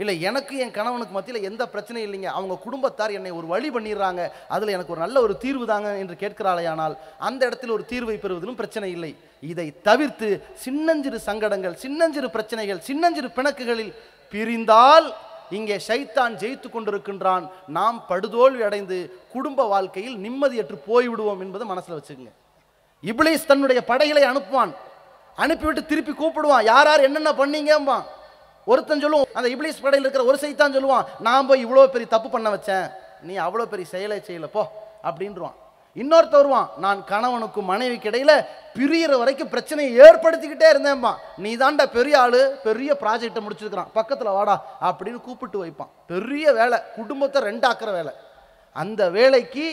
Speaker 1: இல்லை எனக்கு என் கணவனுக்கு மத்தியில் எந்த பிரச்சனையும் இல்லைங்க. அவங்க குடும்பத்தார் என்னை ஒரு வழி பண்ணிடுறாங்க. அதில் எனக்கு ஒரு நல்ல ஒரு தீர்வு தாங்க என்று கேட்கிறாளேயானால் அந்த இடத்தில் ஒரு தீர்வை பெறுவதிலும் பிரச்சனை இல்லை. இதை தவிர்த்து சின்னஞ்சிறு சங்கடங்கள் சின்னஞ்சிறு பிரச்சனைகள் சின்னஞ்சிறு பிணக்குகளில் பிரிந்தால் இங்கே ஷைத்தான் ஜெயித்து கொண்டிருக்கின்றான். நாம் படுதோல்வி அடைந்து குடும்ப வாழ்க்கையில் நிம்மதியற்று போய்விடுவோம் என்பதை மனசில் வச்சுக்கோங்க. இப்ளீஸ் தன்னுடைய படைகளை அனுப்புவான். அனுப்பிவிட்டு திருப்பி கூப்பிடுவான். யார் யார் என்னென்ன பண்ணீங்கம்பான் ஒருத்தன் சொல்லுவான் அந்த இப்ளீஸ் படையில் இருக்கிற ஒரு சைத்தான் சொல்லுவான் நான் போய் இவ்வளோ பெரிய தப்பு பண்ண வச்சேன். நீ அவ்வளோ பெரிய செயலை செய்யலை போ. அப்படின்றான் இன்னொருத்த வருவான் நான் கணவனுக்கும் மனைவிக்கு இடையில பிரியிற வரைக்கும் பிரச்சனையை ஏற்படுத்திக்கிட்டே இருந்தேன்பா நீ தாண்டா பெரிய ஆளு பெரிய ப்ராஜெக்டை முடிச்சிருக்கிறான். பக்கத்தில் வாடா அப்படின்னு கூப்பிட்டு வைப்பான். பெரிய வேலை குடும்பத்தை ரெண்டாக்குற வேலை. அந்த வேலைக்கு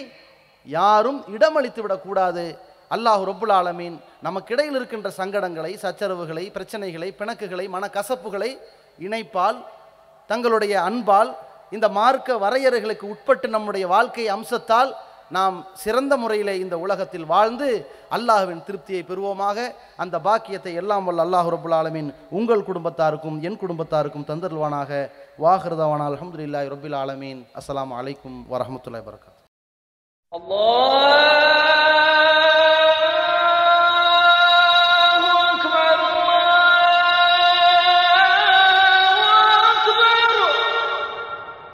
Speaker 1: யாரும் இடமளித்து விடக்கூடாது. அல்லாஹ் ரொப்புல் ஆலமீன் நமக்கிடையில் இருக்கின்ற சங்கடங்களை சச்சரவுகளை பிரச்சனைகளை பிணக்குகளை மனக்கசப்புகளை இணைப்பால் தங்களுடைய அன்பால் இந்த மார்க்க வரையறைகளுக்கு உட்பட்டு நம்முடைய வாழ்க்கை அம்சத்தால் நாம் சிறந்த முறையில் இந்த உலகத்தில் வாழ்ந்து அல்லாஹுவின் திருப்தியை பெறுவோமாக. அந்த பாக்கியத்தை எல்லாம் வல்ல அல்லாஹு ரபுல் ஆலமீன் உங்கள் குடும்பத்தாருக்கும் என் குடும்பத்தாருக்கும் தந்தருவானாக வாகிருதவானால் அலமதுல்லாஹ் ரபுல் ஆலமீன். அஸ்லாம் அலைக்கும் வரமத்துல வரகாத்
Speaker 2: Allah